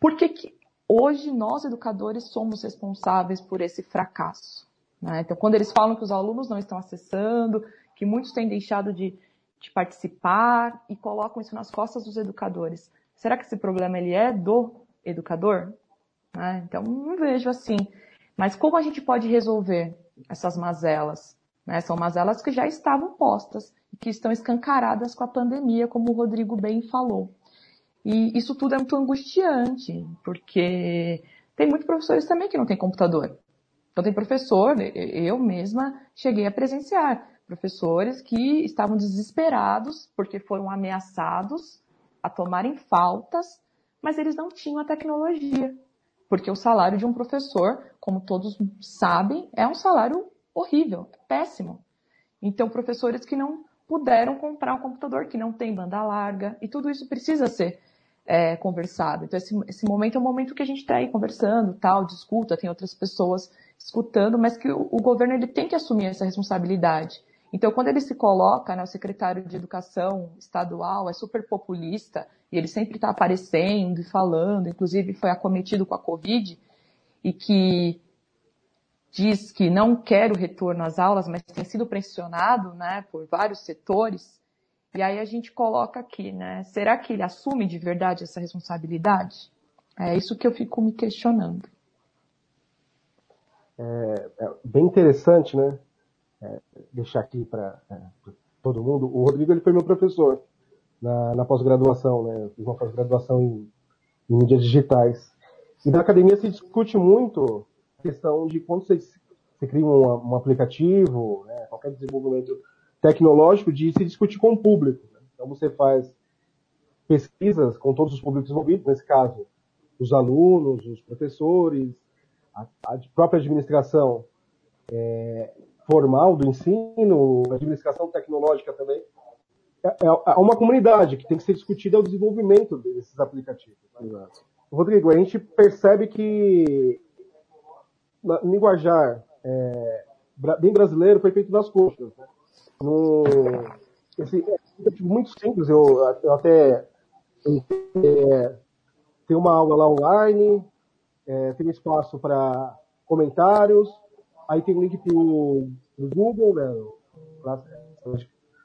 por que, que hoje nós, educadores, somos responsáveis por esse fracasso? Né? Então, quando eles falam que os alunos não estão acessando, que muitos têm deixado de, de participar e colocam isso nas costas dos educadores, será que esse problema ele é do educador? Né? Então, não vejo assim. Mas como a gente pode resolver essas mazelas? Né? São mazelas que já estavam postas e que estão escancaradas com a pandemia, como o Rodrigo bem falou. E isso tudo é muito angustiante, porque tem muitos professores também que não têm computador. Então tem professor, eu mesma cheguei a presenciar professores que estavam desesperados porque foram ameaçados a tomarem faltas, mas eles não tinham a tecnologia. Porque o salário de um professor, como todos sabem, é um salário horrível, péssimo. Então, professores que não puderam comprar um computador, que não tem banda larga, e tudo isso precisa ser é, conversado. Então, esse, esse, momento é um momento que a gente está aí conversando, tal, discuta, tem outras pessoas escutando, mas que o, o, governo ele tem que assumir essa responsabilidade. Então, quando ele se coloca, né, o secretário de Educação estadual é super populista, e ele sempre está aparecendo e falando, inclusive foi acometido com a Covid, e que diz que não quer o retorno às aulas, mas tem sido pressionado né, por vários setores, e aí a gente coloca aqui, né? Será que ele assume de verdade essa responsabilidade? É isso que eu fico me questionando. É, é bem interessante, né? É, deixar aqui para é, todo mundo. O Rodrigo ele foi meu professor na, na pós-graduação, né? fiz uma pós-graduação em, em mídias digitais. E na academia se discute muito questão de quando você, você cria um, um aplicativo, né? qualquer desenvolvimento tecnológico de se discutir com o público. Né? Então você faz pesquisas com todos os públicos envolvidos, nesse caso, os alunos, os professores, a, a própria administração é, formal do ensino, a administração tecnológica também. É, é, é, uma comunidade que tem que ser discutida o desenvolvimento desses aplicativos. Né? Rodrigo, a gente percebe que linguajar é, bem brasileiro foi feito nas coxas. Né? no, esse, é muito simples, eu, eu até é, tem uma aula lá online, é, tem espaço para comentários, aí tem um link para o Google, né,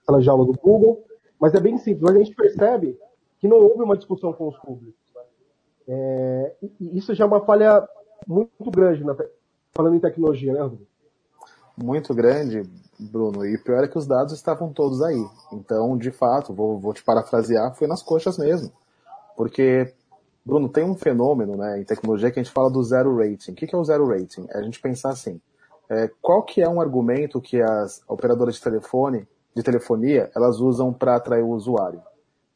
sala de aula do Google, mas é bem simples, a gente percebe que não houve uma discussão com os públicos. Né? É, e isso já é uma falha muito grande, né, falando em tecnologia, né, Rodrigo? Muito grande, Bruno, e pior é que os dados estavam todos aí. Então, de fato, vou, vou te parafrasear, foi nas coxas mesmo. Porque Bruno, tem um fenômeno né, em tecnologia que a gente fala do zero rating. O que é o zero rating? É a gente pensar assim, é, qual que é um argumento que as operadoras de telefone, de telefonia, elas usam para atrair o usuário?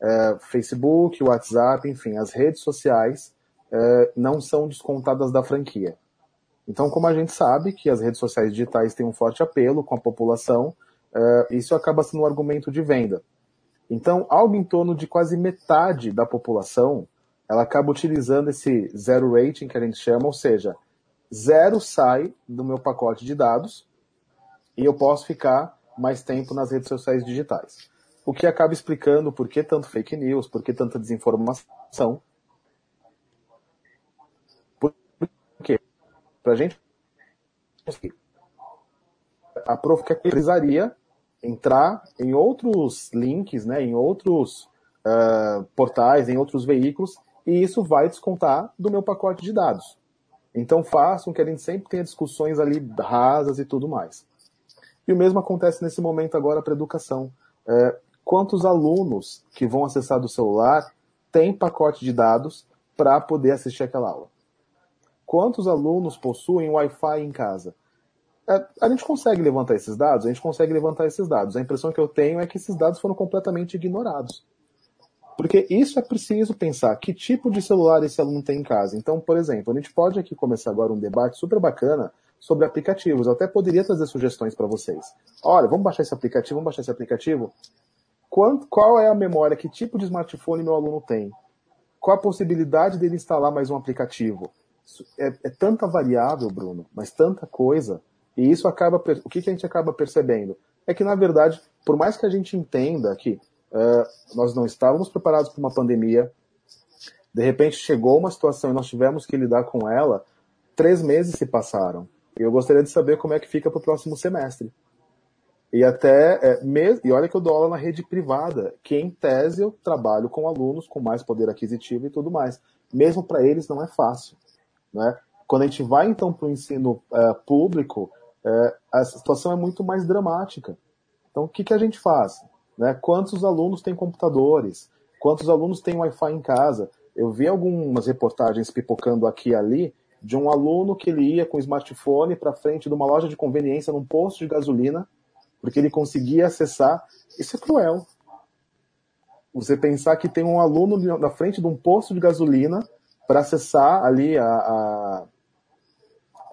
É, Facebook, WhatsApp, enfim, as redes sociais é, não são descontadas da franquia. Então, como a gente sabe que as redes sociais digitais têm um forte apelo com a população, é, isso acaba sendo um argumento de venda. Então, algo em torno de quase metade da população, ela acaba utilizando esse zero rating que a gente chama, ou seja, zero sai do meu pacote de dados e eu posso ficar mais tempo nas redes sociais digitais. O que acaba explicando por que tanto fake news, por que tanta desinformação. Por quê? Para a gente a prof precisaria entrar em outros links, né, em outros uh, portais, em outros veículos, e isso vai descontar do meu pacote de dados. Então façam que a gente sempre tenha discussões ali rasas e tudo mais. E o mesmo acontece nesse momento agora para a educação. É, quantos alunos que vão acessar do celular têm pacote de dados para poder assistir aquela aula? Quantos alunos possuem Wi-Fi em casa? É, a gente consegue levantar esses dados? A gente consegue levantar esses dados. A impressão que eu tenho é que esses dados foram completamente ignorados. Porque isso é preciso pensar. Que tipo de celular esse aluno tem em casa? Então, por exemplo, a gente pode aqui começar agora um debate super bacana sobre aplicativos. Eu até poderia trazer sugestões para vocês. Olha, vamos baixar esse aplicativo, vamos baixar esse aplicativo. Quanto, qual é a memória? Que tipo de smartphone meu aluno tem? Qual a possibilidade dele instalar mais um aplicativo? É, é tanta variável, Bruno, mas tanta coisa. E isso acaba. O que, que a gente acaba percebendo? É que, na verdade, por mais que a gente entenda que Uh, nós não estávamos preparados para uma pandemia. De repente chegou uma situação e nós tivemos que lidar com ela. Três meses se passaram. E eu gostaria de saber como é que fica para o próximo semestre. E até, é, e olha que eu dou aula na rede privada, que em tese eu trabalho com alunos com mais poder aquisitivo e tudo mais. Mesmo para eles não é fácil. Né? Quando a gente vai então para o ensino é, público, é, a situação é muito mais dramática. Então o que, que a gente faz? Né? Quantos alunos têm computadores? Quantos alunos têm Wi-Fi em casa? Eu vi algumas reportagens pipocando aqui e ali de um aluno que ele ia com o smartphone para frente de uma loja de conveniência num posto de gasolina, porque ele conseguia acessar. Isso é cruel. Você pensar que tem um aluno na frente de um posto de gasolina para acessar ali a, a,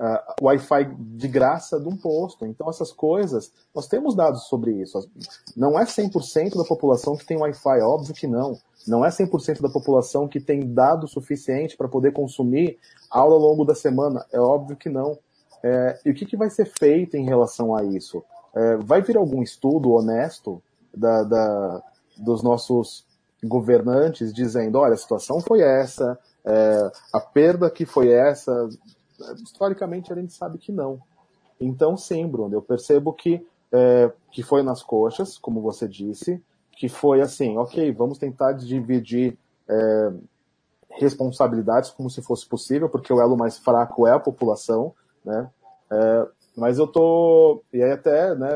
uh, Wi-Fi de graça de um posto. Então, essas coisas, nós temos dados sobre isso. Não é 100% da população que tem Wi-Fi, óbvio que não. Não é 100% da população que tem dado suficiente para poder consumir aula ao longo da semana, é óbvio que não. É, e o que, que, vai ser feito em relação a isso? É, vai vir algum estudo honesto da, da, dos nossos governantes dizendo, olha, a situação foi essa, é, a perda que foi essa, historicamente a gente sabe que não. Então, sim, Bruno, eu percebo que, é, que foi nas coxas, como você disse, que foi assim, ok, vamos tentar dividir é, responsabilidades como se fosse possível, porque o elo mais fraco é a população, né? É, mas eu tô, e aí até, né,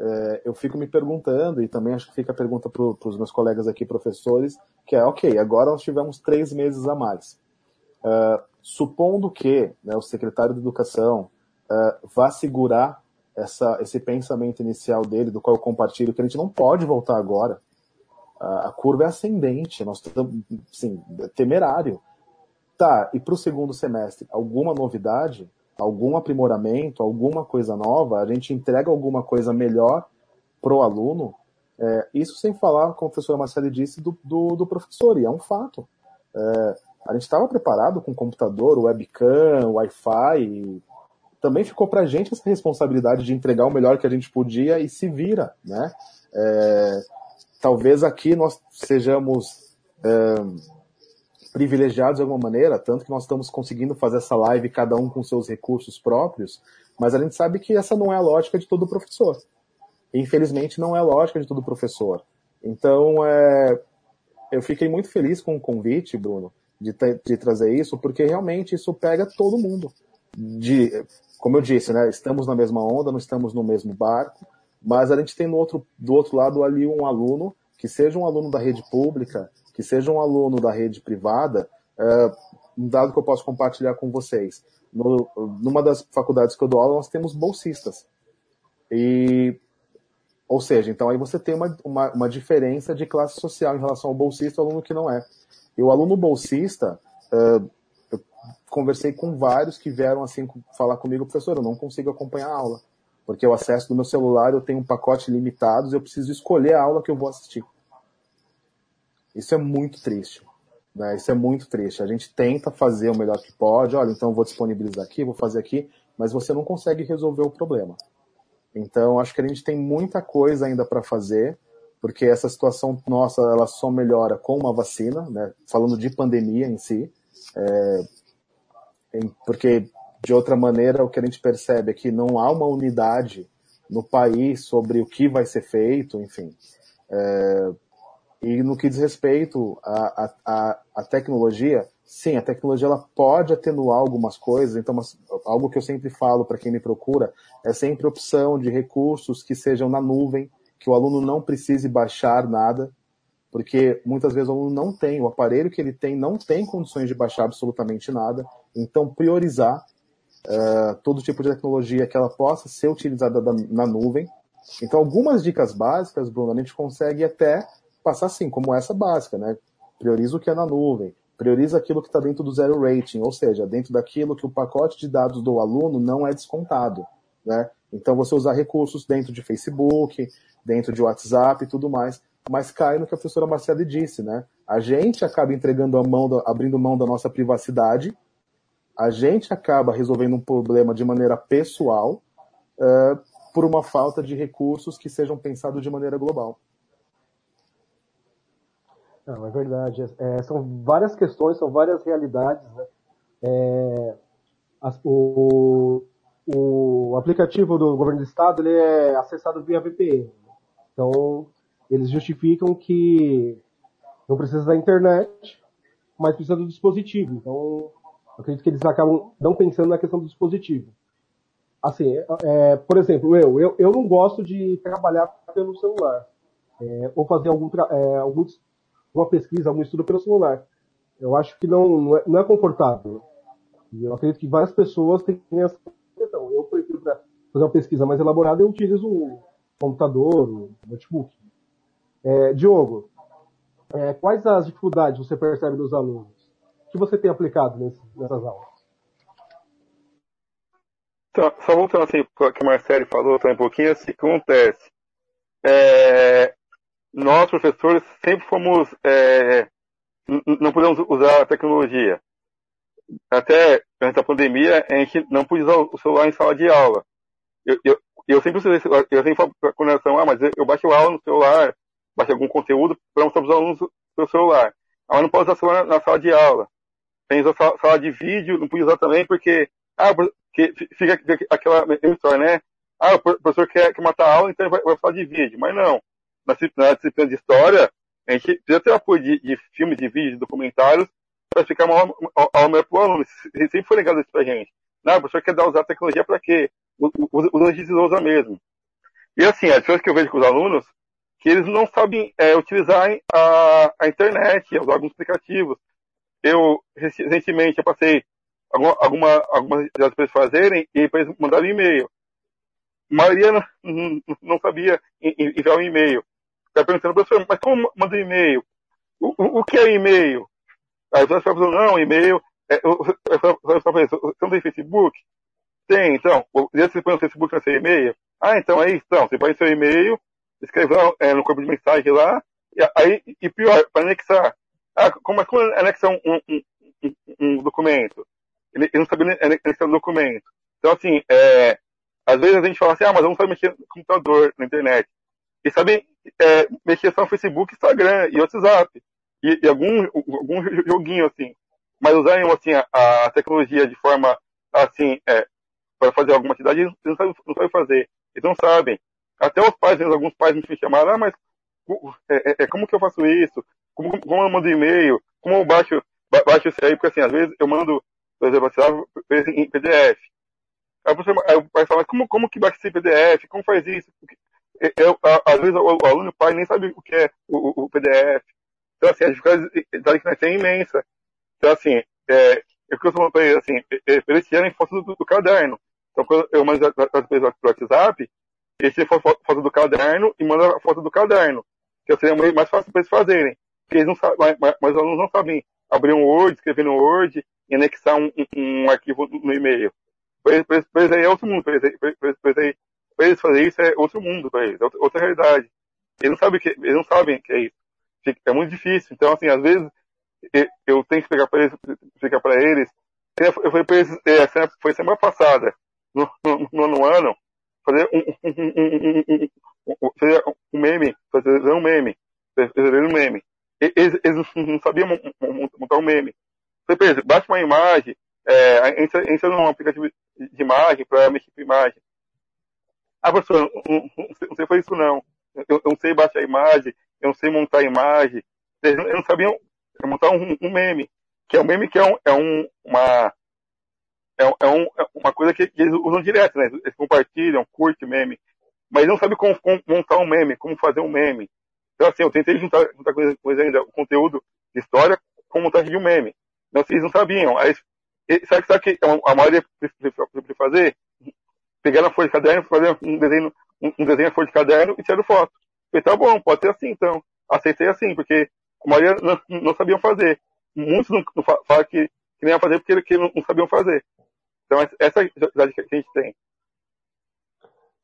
é, eu fico me perguntando, e também acho que fica a pergunta para os meus colegas aqui, professores, que é, ok, agora nós tivemos três meses a mais. Uh, supondo que né, o secretário de Educação uh, vá segurar essa, esse pensamento inicial dele, do qual eu compartilho, que a gente não pode voltar agora. Uh, a curva é ascendente, nós estamos, assim, é temerário. Tá, e para o segundo semestre, alguma novidade, algum aprimoramento, alguma coisa nova, a gente entrega alguma coisa melhor para o aluno, é, isso sem falar, como a professora Marcele disse, do, do, do professor, e é um fato. É, a gente estava preparado com computador, webcam, Wi-Fi. Também ficou para a gente essa responsabilidade de entregar o melhor que a gente podia e se vira, né? É, talvez aqui nós sejamos é, privilegiados de alguma maneira, tanto que nós estamos conseguindo fazer essa live cada um com seus recursos próprios, mas a gente sabe que essa não é a lógica de todo professor. Infelizmente não é a lógica de todo professor. Então, é, eu fiquei muito feliz com o convite, Bruno, de, de trazer isso, porque realmente isso pega todo mundo. De, como eu disse, né, estamos na mesma onda, não estamos no mesmo barco, mas a gente tem no outro, do outro lado ali um aluno, que seja um aluno da rede pública, que seja um aluno da rede privada, Uh, um dado que eu posso compartilhar com vocês. No, numa das faculdades que eu dou aula, nós temos bolsistas. E, ou seja, então aí você tem uma, uma, uma diferença de classe social em relação ao bolsista e ao aluno que não é. E o aluno bolsista, uh, eu conversei com vários que vieram assim falar comigo, professor, eu não consigo acompanhar a aula. Porque o acesso do meu celular, eu tenho um pacote limitado, eu preciso escolher a aula que eu vou assistir. Isso é muito triste. Né? Isso é muito triste. A gente tenta fazer o melhor que pode, olha, então vou disponibilizar aqui, vou fazer aqui, mas você não consegue resolver o problema. Então, acho que a gente tem muita coisa ainda para fazer, porque essa situação nossa, ela só melhora com uma vacina, né? falando de pandemia em si, é, porque de outra maneira o que a gente percebe é que não há uma unidade no país sobre o que vai ser feito, enfim. É, e no que diz respeito à, à, à tecnologia, sim, a tecnologia ela pode atenuar algumas coisas, então mas, algo que eu sempre falo para quem me procura é sempre opção de recursos que sejam na nuvem, que o aluno não precise baixar nada, porque muitas vezes o aluno não tem, o aparelho que ele tem não tem condições de baixar absolutamente nada, então priorizar uh, todo tipo de tecnologia que ela possa ser utilizada da, na nuvem. Então algumas dicas básicas, Bruno, a gente consegue até passar assim, como essa básica, né? Prioriza o que é na nuvem, prioriza aquilo que está dentro do zero rating, ou seja, dentro daquilo que o pacote de dados do aluno não é descontado, né? Então você usar recursos dentro de Facebook, dentro de WhatsApp e tudo mais, mas cai no que a professora Marcela disse, né? A gente acaba entregando a mão, da, abrindo mão da nossa privacidade, a gente acaba resolvendo um problema de maneira pessoal uh, por uma falta de recursos que sejam pensados de maneira global. Não, é verdade. É, são várias questões, são várias realidades. Né? É, as, o, o aplicativo do governo do estado ele é acessado via VPN. Então, eles justificam que não precisa da internet, mas precisa do dispositivo. Então, acredito que eles acabam não pensando na questão do dispositivo. Assim, é, por exemplo, eu, eu, eu não gosto de trabalhar pelo celular. É, ou fazer algum, é, algum uma pesquisa, algum estudo pelo celular. Eu acho que não, não, é, não é confortável. E eu acredito que várias pessoas têm essa questão. Eu prefiro, para fazer uma pesquisa mais elaborada, eu utilizo o computador, o notebook. É, Diogo, é, quais as dificuldades você percebe dos alunos? O que você tem aplicado nesse, nessas aulas? Então, só voltando assim, o que a Marcele falou também um pouquinho, assim, o que acontece? É, nós, professores, sempre fomos, é, não podemos usar a tecnologia. Até antes da pandemia, a gente não podia usar o celular em sala de aula. Eu, eu, eu sempre usei, eu sempre falo para a ah, mas eu baixo aula no celular, baixo algum conteúdo para mostrar para os alunos pelo celular. Ah, mas não pode usar celular na, sala de aula. Tem usar sala, de vídeo, não podia usar também porque, ah, porque fica aquela história, né? Ah, o professor quer, quer matar a aula, então ele vai, vai falar de vídeo. Mas não na, disciplina de história, a gente precisa ter apoio de, de filmes, de vídeos, de documentários, para ficar aula melhor para o aluno. Sempre foi legal isso para a gente. Não, o professor quer dar, usar a tecnologia para quê? Os alunos usa mesmo. E assim, as coisas que eu vejo com os alunos, que eles não sabem é, utilizar a, a internet, os órgãos explicativos. Eu, recentemente, eu passei alguma, alguma, algumas das pessoas fazerem e depois mandaram um e-mail. A maioria não, não, não sabia enviar um e-mail. Está perguntando, professor, mas como manda e-mail? O, o, o, que é e-mail? Aí você vai falando, não, e-mail. É, você não tem Facebook? Tem, então. Você põe no Facebook na seu e-mail? Ah, então é isso. Então, você põe seu e-mail, escreve lá é, no corpo de mensagem lá, e, aí, e pior, para anexar. Ah, como, como anexar um, um, um, um documento? Ele, ele, não sabe anexar um documento. Então, assim, é, às vezes a gente fala assim, ah, mas eu não sabe mexer no computador, na internet. E sabe é, mexer só no Facebook, Instagram e WhatsApp. E, e algum, algum joguinho assim. Mas usarem assim, a, a tecnologia de forma assim, é, para fazer alguma atividade, eles não sabem, não sabem fazer. Eles não sabem. Até os pais, alguns pais me chamaram, ah, mas é, é, é, como que eu faço isso? Como, como eu mando e-mail? Como eu baixo, baixo isso aí? Porque assim, às vezes eu mando, por exemplo, em PDF. Aí, o pai fala, como, como que baixa esse PDF? Como faz isso? Eu, às vezes o, aluno, o pai, nem sabe o que é o, o PDF. Então, assim, a dificuldade temos é imensa. Então, assim, é, eu costumo para eles, assim, eles tirarem foto do, do, caderno. Então, quando eu mando as pessoas pelo WhatsApp, eles tiram foto, do caderno e mandam a foto do caderno. Que seria mais fácil para eles fazerem. Porque eles não sabem, mas, mas os alunos não sabem abrir um Word, escrever no Word e anexar um, um, um arquivo no e-mail. Para eles aí é outro mundo. Para eles, eles, eles fazer isso é outro mundo para eles, é outra realidade. Eles não sabem que, eles não sabem que é isso. É muito difícil. Então, assim, às vezes, eu tenho que explicar para eles, explicar para eles. Eu falei para eles, é, foi semana passada, no, no, no ano, fazer um, um, um, um, meme, fazer um meme, fazer um meme. Eles, eles não sabiam montar um meme. Falei para bate uma imagem, é, a gente entra num aplicativo de imagem para mexer com imagem. Ah, professor, não, não, sei fazer isso não. Eu, eu, não sei baixar a imagem, eu não sei montar a imagem. Eles não, não montar um, um, meme. Que é um meme que é, um, é um, uma, é, é, um, é uma coisa que, que, eles usam direto, né? Eles compartilham, curtem meme. Mas não sabem como, como, montar um meme, como fazer um meme. Então, assim, eu tentei juntar, juntar coisa, coisa ainda, o conteúdo de história com montagem de um meme. Então, eles não sabiam. Aí, sabe, sabe que a maioria precisa fazer? Pegar na folha de caderno, fazer um desenho, um, desenho na folha de caderno e tirar foto. Falei, tá bom, pode ser assim então. Aceitei assim, porque a maioria não, não sabiam fazer. Muitos não, não falam que, que nem ia fazer porque, que não, não sabiam fazer. Então, essa é a realidade que a gente tem.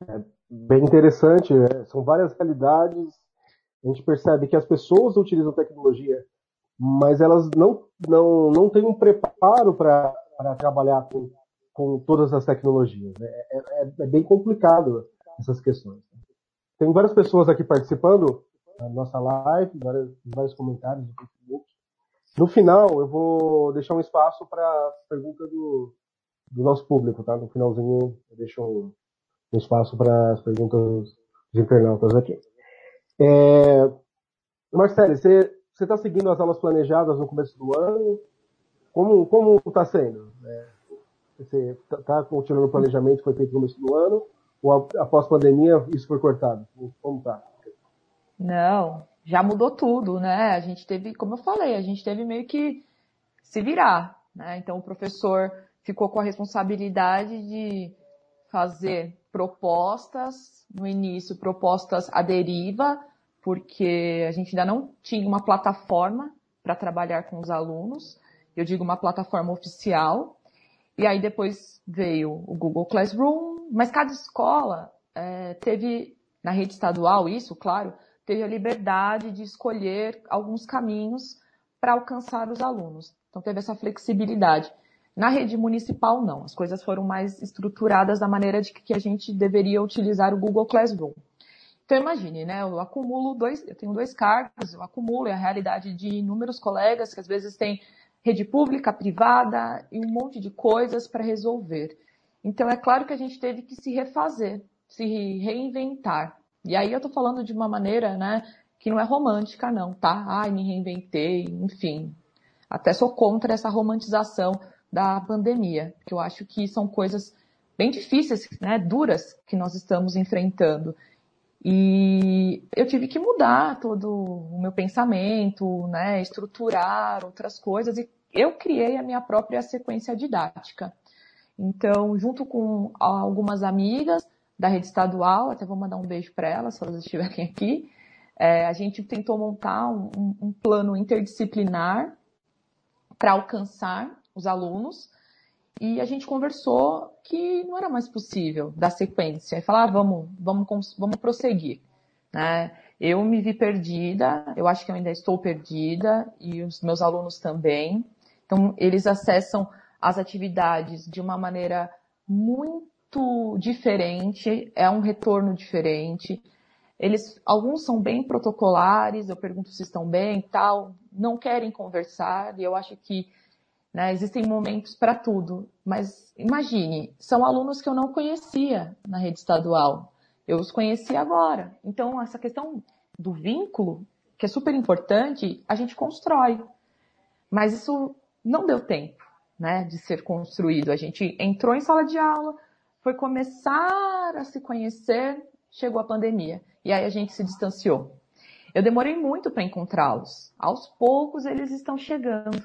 É bem interessante, né? são várias realidades. A gente percebe que as pessoas utilizam tecnologia, mas elas não, não, não têm um preparo para trabalhar com com todas as tecnologias. Né? É, é, é, bem complicado essas questões. Tem várias pessoas aqui participando da nossa live, vários, vários comentários no Facebook. No final, eu vou deixar um espaço para pergunta do, do nosso público, tá? No finalzinho, eu deixo um, um espaço para as perguntas dos internautas aqui. É, Marcelo, você está seguindo as aulas planejadas no começo do ano? Como como está sendo? É, você está tá continuando o planejamento que foi feito no começo do ano? Ou após a pandemia isso foi cortado? Como está? Não, já mudou tudo, né? A gente teve, como eu falei, a gente teve meio que se virar, né? Então o professor ficou com a responsabilidade de fazer propostas, no início propostas à deriva, porque a gente ainda não tinha uma plataforma para trabalhar com os alunos. Eu digo uma plataforma oficial, e aí depois veio o Google Classroom, mas cada escola é, teve, na rede estadual, isso, claro, teve a liberdade de escolher alguns caminhos para alcançar os alunos. Então teve essa flexibilidade. Na rede municipal, não. As coisas foram mais estruturadas da maneira de que a gente deveria utilizar o Google Classroom. Então imagine, né? Eu acumulo dois, eu tenho dois cargos, eu acumulo a realidade de inúmeros colegas que às vezes têm rede pública, privada e um monte de coisas para resolver. Então, é claro que a gente teve que se refazer, se reinventar. E aí eu estou falando de uma maneira, né, que não é romântica, não, tá? Ai, me reinventei, enfim. Até sou contra essa romantização da pandemia, que eu acho que são coisas bem difíceis, né, duras que nós estamos enfrentando. E eu tive que mudar todo o meu pensamento, né, estruturar outras coisas e eu criei a minha própria sequência didática. Então, junto com algumas amigas da rede estadual, até vou mandar um beijo para elas, se elas estiverem aqui, é, a gente tentou montar um, um plano interdisciplinar para alcançar os alunos e a gente conversou que não era mais possível dar sequência e falar, ah, vamos, vamos, vamos prosseguir. Né? Eu me vi perdida, eu acho que eu ainda estou perdida e os meus alunos também. Então, eles acessam as atividades de uma maneira muito diferente, é um retorno diferente. Eles, alguns são bem protocolares, eu pergunto se estão bem tal, não querem conversar, e eu acho que né, existem momentos para tudo. Mas imagine, são alunos que eu não conhecia na rede estadual. Eu os conheci agora. Então, essa questão do vínculo, que é super importante, a gente constrói. Mas isso não deu tempo, né, de ser construído. A gente entrou em sala de aula, foi começar a se conhecer, chegou a pandemia e aí a gente se distanciou. Eu demorei muito para encontrá-los. Aos poucos eles estão chegando.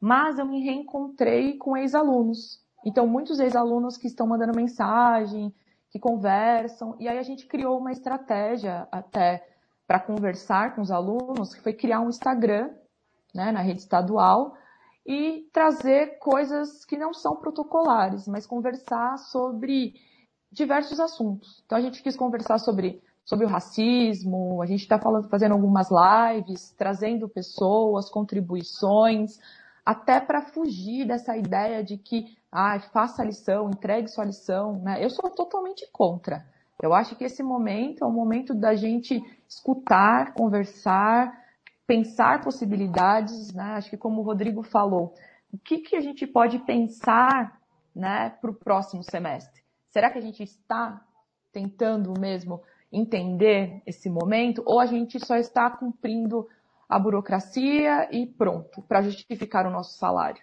mas eu me reencontrei com ex-alunos. Então, muitos ex-alunos que estão mandando mensagem, que conversam, e aí a gente criou uma estratégia até para conversar com os alunos, que foi criar um Instagram, né, na rede estadual, e trazer coisas que não são protocolares, mas conversar sobre diversos assuntos. Então a gente quis conversar sobre, sobre o racismo, a gente está fazendo algumas lives, trazendo pessoas, contribuições, até para fugir dessa ideia de que ah, faça a lição, entregue sua lição. Né? Eu sou totalmente contra. Eu acho que esse momento é o momento da gente escutar, conversar, pensar possibilidades, né? Acho que como o Rodrigo falou, o que, que a gente pode pensar né, para o próximo semestre? Será que a gente está tentando mesmo entender esse momento ou a gente só está cumprindo a burocracia e pronto, para justificar o nosso salário?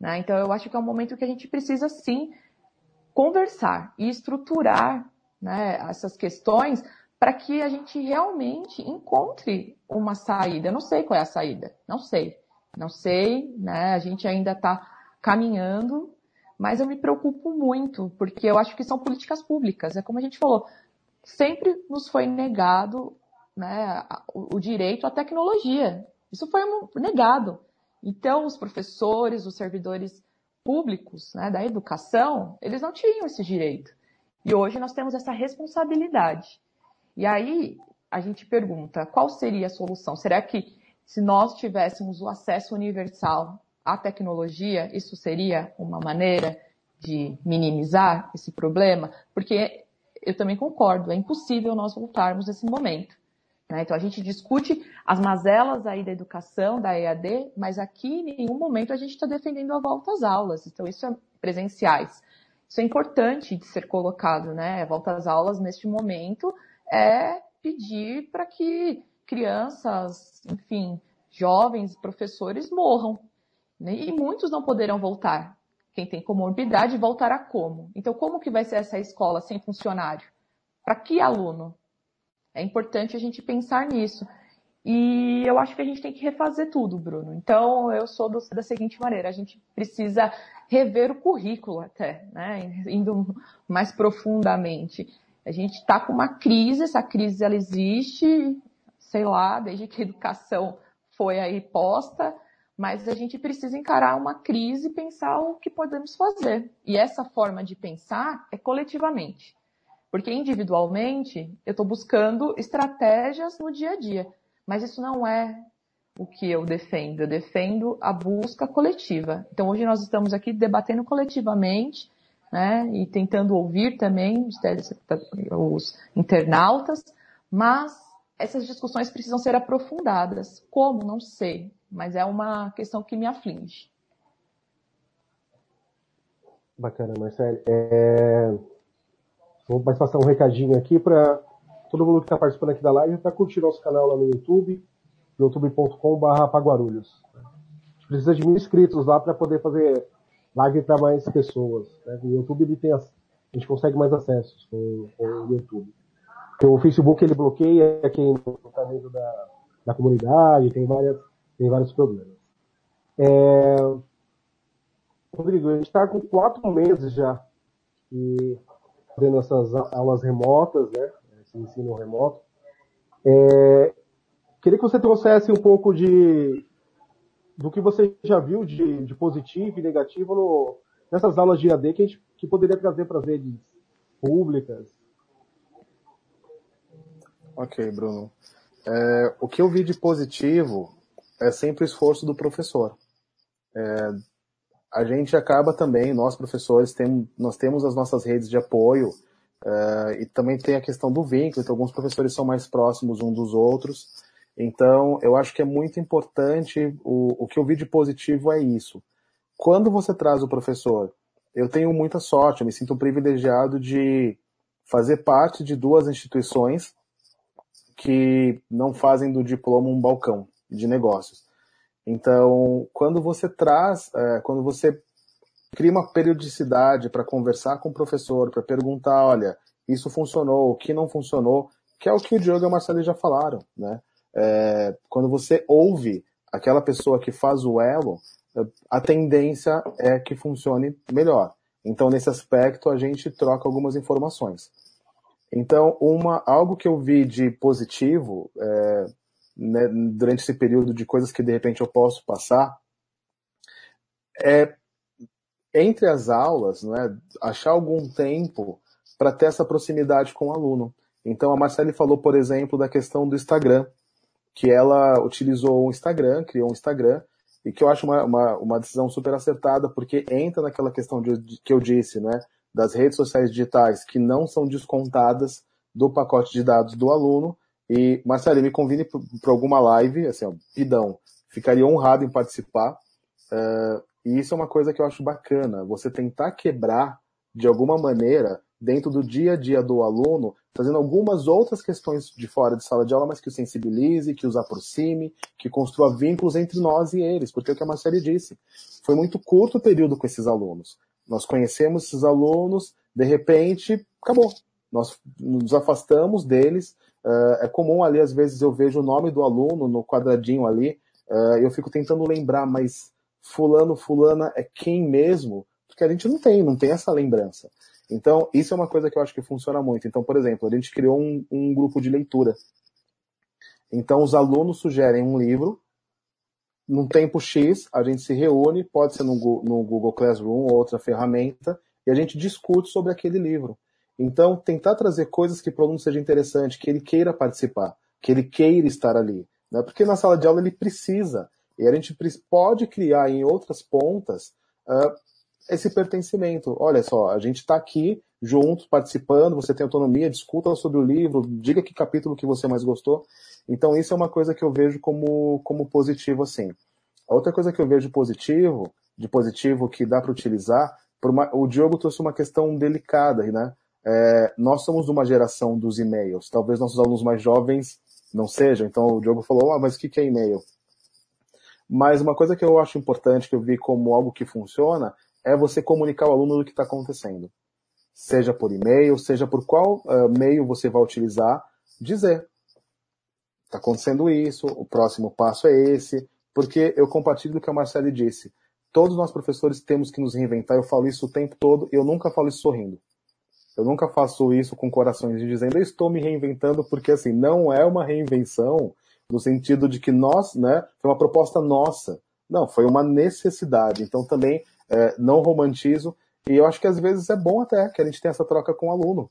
Né? Então eu acho que é um momento que a gente precisa sim conversar e estruturar né, essas questões para que a gente realmente encontre uma saída. Eu não sei qual é a saída, não sei. Não sei, né? A gente ainda está caminhando, mas eu me preocupo muito, porque eu acho que são políticas públicas. É como a gente falou, sempre nos foi negado né, o, direito à tecnologia. Isso foi negado. Então, os professores, os servidores públicos né, da educação, eles não tinham esse direito. E hoje nós temos essa responsabilidade. E aí a gente pergunta, qual seria a solução? Será que se nós tivéssemos o acesso universal à tecnologia, isso seria uma maneira de minimizar esse problema? Porque eu também concordo, é impossível nós voltarmos nesse momento. Né? Então a gente discute as mazelas aí da educação, da EAD, mas aqui em nenhum momento a gente está defendendo a volta às aulas. Então isso é presenciais. Isso é importante de ser colocado, né? A volta às aulas neste momento é pedir para que crianças, enfim, jovens, professores morram. Né? E muitos não poderão voltar. Quem tem comorbidade voltará como? Então, como que vai ser essa escola sem funcionário? Para que aluno? É importante a gente pensar nisso. E eu acho que a gente tem que refazer tudo, Bruno. Então, eu sou do, da seguinte maneira: a gente precisa rever o currículo até, né? Indo mais profundamente. A gente está com uma crise, essa crise ela existe, sei lá, desde que a educação foi aí posta, mas a gente precisa encarar uma crise e pensar o que podemos fazer. E essa forma de pensar é coletivamente. Porque individualmente eu estou buscando estratégias no dia a dia, mas isso não é o que eu defendo. Eu defendo a busca coletiva. Então hoje nós estamos aqui debatendo coletivamente né, e tentando ouvir também os internautas, mas essas discussões precisam ser aprofundadas. Como? Não sei, mas é uma questão que me aflige. Bacana, Marcelo. É... Vou passar um recadinho aqui para todo mundo que está participando aqui da live para curtir nosso canal lá no YouTube, youtube.com.br. A gente precisa de mil inscritos lá para poder fazer live para mais pessoas. Né? O YouTube ele tem a gente consegue mais acessos com, com o YouTube. Porque o Facebook ele bloqueia quem não está dentro da, da comunidade, tem, várias, tem vários problemas. É... Rodrigo, a gente está com quatro meses já e fazendo essas aulas remotas, né? Esse ensino remoto. É... Queria que você trouxesse um pouco de do que você já viu de, de positivo e negativo no, nessas aulas de AD que a gente que poderia trazer para as redes públicas. Ok, Bruno. É, o que eu vi de positivo é sempre o esforço do professor. É, a gente acaba também, nós professores, tem, nós temos as nossas redes de apoio é, e também tem a questão do vínculo, então alguns professores são mais próximos uns dos outros. Então, eu acho que é muito importante, o, o que eu vi de positivo é isso. Quando você traz o professor, eu tenho muita sorte, eu me sinto privilegiado de fazer parte de duas instituições que não fazem do diploma um balcão de negócios. Então, quando você traz, é, quando você cria uma periodicidade para conversar com o professor, para perguntar, olha, isso funcionou, o que não funcionou, que é o que o Diogo e a Marcelo já falaram, né? É, quando você ouve aquela pessoa que faz o elo, a tendência é que funcione melhor. Então, nesse aspecto, a gente troca algumas informações. Então, uma, algo que eu vi de positivo é, né, durante esse período de coisas que de repente eu posso passar é entre as aulas, né, achar algum tempo para ter essa proximidade com o aluno. Então, a Marcele falou, por exemplo, da questão do Instagram, que ela utilizou o Instagram, criou um Instagram, e que eu acho uma, uma, uma decisão super acertada, porque entra naquela questão de, de, que eu disse, né, das redes sociais digitais que não são descontadas do pacote de dados do aluno. E, Marcelo, me convide para alguma live, assim, ó, pidão, ficaria honrado em participar. Uh, e isso é uma coisa que eu acho bacana, você tentar quebrar, de alguma maneira, dentro do dia a dia do aluno, trazendo algumas outras questões de fora de sala de aula, mas que o sensibilize, que os aproxime, que construa vínculos entre nós e eles, porque é o que a Marcele disse. Foi muito curto o período com esses alunos. Nós conhecemos esses alunos, de repente, acabou. Nós nos afastamos deles. Uh, é comum ali, às vezes, eu vejo o nome do aluno no quadradinho ali, uh, eu fico tentando lembrar, mas fulano, fulana é quem mesmo? Porque a gente não tem, não tem essa lembrança. Então, isso é uma coisa que eu acho que funciona muito. Então, por exemplo, a gente criou um, um grupo de leitura. Então, os alunos sugerem um livro, num tempo X, a gente se reúne, pode ser no, no Google Classroom ou outra ferramenta, e a gente discute sobre aquele livro. Então, tentar trazer coisas que para o aluno seja interessante, que ele queira participar, que ele queira estar ali. Né? Porque na sala de aula ele precisa. E a gente pode criar em outras pontas uh, esse pertencimento. Olha só, a gente está aqui juntos, participando, você tem autonomia, discuta sobre o livro, diga que capítulo que você mais gostou. Então isso é uma coisa que eu vejo como, como positivo assim. A outra coisa que eu vejo positivo, de positivo que dá para utilizar, uma, o Diogo trouxe uma questão delicada, né? É, nós somos de uma geração dos e-mails. Talvez nossos alunos mais jovens não sejam. Então o Diogo falou, ah, mas o que é e-mail? Mas uma coisa que eu acho importante, que eu vi como algo que funciona, é você comunicar ao aluno do que está acontecendo. Seja por e-mail, seja por qual uh, meio você vai utilizar, dizer. Está acontecendo isso, o próximo passo é esse, porque eu compartilho do que a Marcele disse. Todos nós professores temos que nos reinventar, eu falo isso o tempo todo, e eu nunca falo isso sorrindo. Eu nunca faço isso com corações dizendo eu estou me reinventando, porque assim, não é uma reinvenção no sentido de que nós, né, foi uma proposta nossa. Não, foi uma necessidade. Então também é, não romantizo. E eu acho que às vezes é bom até que a gente tenha essa troca com o aluno.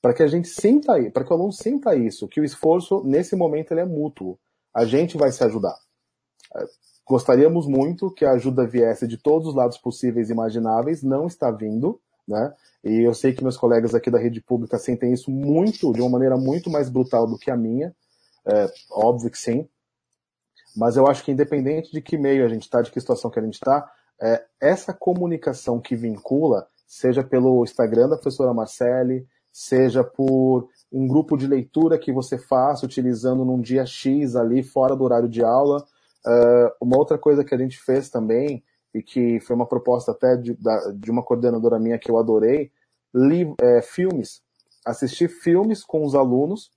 Para que a gente sinta aí, para que o aluno sinta isso, que o esforço nesse momento ele é mútuo. A gente vai se ajudar. É, gostaríamos muito que a ajuda viesse de todos os lados possíveis e imagináveis, não está vindo, né? E eu sei que meus colegas aqui da rede pública sentem isso muito, de uma maneira muito mais brutal do que a minha. É, óbvio que sim. Mas eu acho que independente de que meio a gente está, de que situação que a gente está, é, essa comunicação que vincula, seja pelo Instagram da professora Marcele, seja por um grupo de leitura que você faça utilizando num dia X ali, fora do horário de aula. Uh, uma outra coisa que a gente fez também, e que foi uma proposta até de, de uma coordenadora minha que eu adorei, li, é, filmes. Assistir filmes com os alunos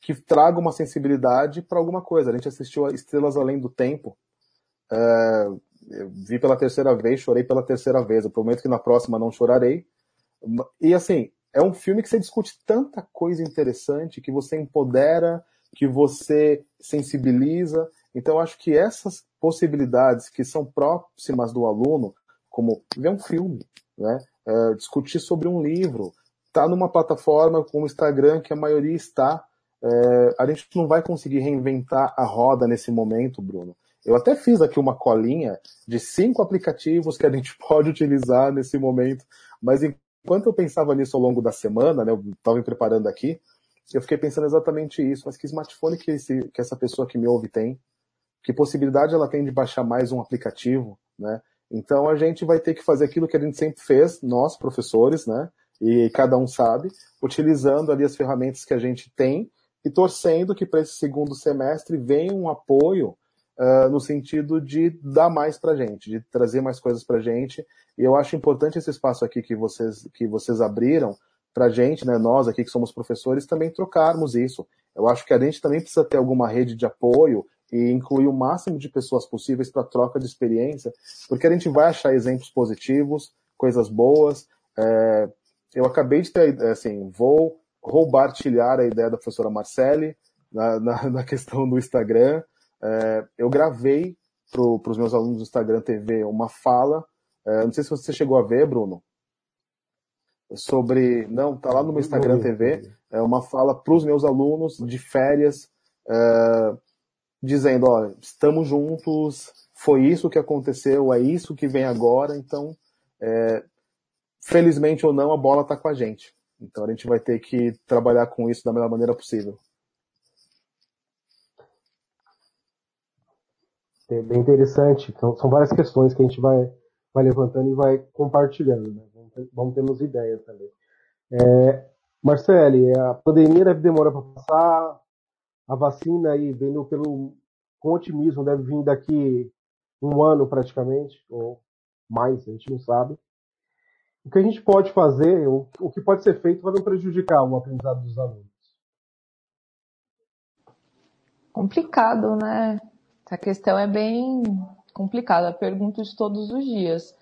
que tragam uma sensibilidade para alguma coisa. A gente assistiu a Estrelas Além do Tempo, uh, eu vi pela terceira vez, chorei pela terceira vez. Eu prometo que na próxima não chorarei. E assim, é um filme que você discute tanta coisa interessante, que você empodera, que você sensibiliza. Então, eu acho que essas possibilidades que são próximas do aluno, como ver um filme, né? É, discutir sobre um livro, tá numa plataforma como o Instagram, que a maioria está. É, a gente não vai conseguir reinventar a roda nesse momento, Bruno. Eu até fiz aqui uma colinha de cinco aplicativos que a gente pode utilizar nesse momento, mas enquanto eu pensava nisso ao longo da semana, né, eu estava me preparando aqui, eu fiquei pensando exatamente isso, mas que smartphone que, esse, que essa pessoa que me ouve tem? Que possibilidade ela tem de baixar mais um aplicativo, né? Então a gente vai ter que fazer aquilo que a gente sempre fez, nós professores, né? E cada um sabe, utilizando ali as ferramentas que a gente tem e torcendo que para esse segundo semestre venha um apoio uh, no sentido de dar mais para gente, de trazer mais coisas para gente. E eu acho importante esse espaço aqui que vocês, que vocês abriram para gente, né, nós aqui que somos professores, também trocarmos isso. Eu acho que a gente também precisa ter alguma rede de apoio e incluir o máximo de pessoas possíveis para troca de experiência, porque a gente vai achar exemplos positivos, coisas boas. É, eu acabei de ter, assim, vou roubar, tilhar a ideia da professora Marcele na, na, na questão do Instagram. É, eu gravei para os meus alunos do Instagram TV uma fala, é, não sei se você chegou a ver, Bruno, sobre, não, tá lá no meu Instagram TV, é uma fala para os meus alunos de férias, é, dizendo, ó, estamos juntos, foi isso que aconteceu, é isso que vem agora, então, é, felizmente ou não, a bola está com a gente. Então a gente vai ter que trabalhar com isso da melhor maneira possível. É bem interessante. Então, são várias questões que a gente vai, vai levantando e vai compartilhando. Né? Vamos termos ideias também. É, Marcele, a pandemia deve demorar para passar, a vacina aí, vendo pelo com otimismo, deve vir daqui um ano praticamente, ou mais, a gente não sabe. O que a gente pode fazer, o, o que pode ser feito para não prejudicar o aprendizado dos alunos? Complicado, né? Essa questão é bem complicada. Pergunto isso todos os dias.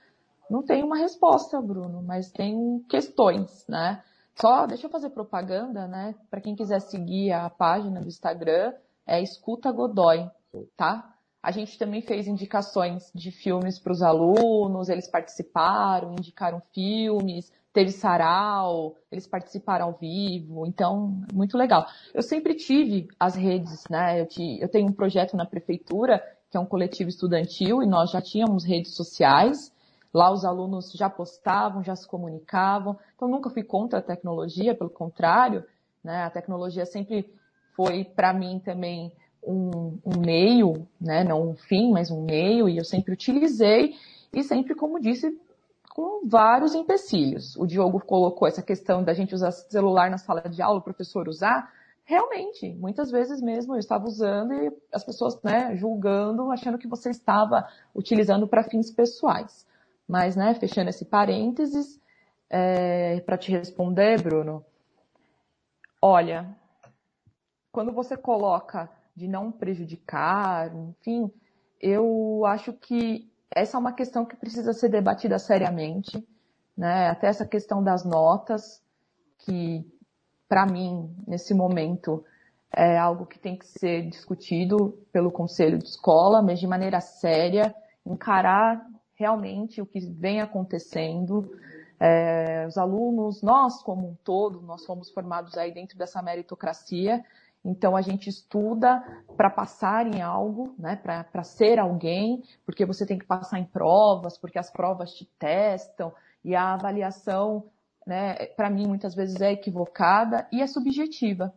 Não tem uma resposta, Bruno, mas tem questões, né? Só deixa eu fazer propaganda, né? Para quem quiser seguir a página do Instagram, é Escuta Godoy, tá? A gente também fez indicações de filmes para os alunos, eles participaram, indicaram filmes, teve sarau, eles participaram ao vivo, então, muito legal. Eu sempre tive as redes, né? Eu, te, eu tenho um projeto na prefeitura, que é um coletivo estudantil, e nós já tínhamos redes sociais, Lá os alunos já postavam, já se comunicavam. Então nunca fui contra a tecnologia, pelo contrário, né? A tecnologia sempre foi para mim também um, um, meio, né? Não um fim, mas um meio, e eu sempre utilizei e sempre, como disse, com vários empecilhos. O Diogo colocou essa questão da gente usar celular na sala de aula, o professor usar. Realmente, muitas vezes mesmo eu estava usando e as pessoas, né, julgando, achando que você estava utilizando para fins pessoais. Mas, né, fechando esse parênteses, é, para te responder, Bruno, olha, quando você coloca de não prejudicar, enfim, eu acho que essa é uma questão que precisa ser debatida seriamente, né? Até essa questão das notas, que para mim, nesse momento, é algo que tem que ser discutido pelo conselho de escola, mas de maneira séria, encarar realmente o que vem acontecendo. É, os alunos, nós como um todo, nós fomos formados aí dentro dessa meritocracia, então a gente estuda para passar em algo, né, para ser alguém, porque você tem que passar em provas, porque as provas te testam e a avaliação, né, para mim muitas vezes é equivocada e é subjetiva.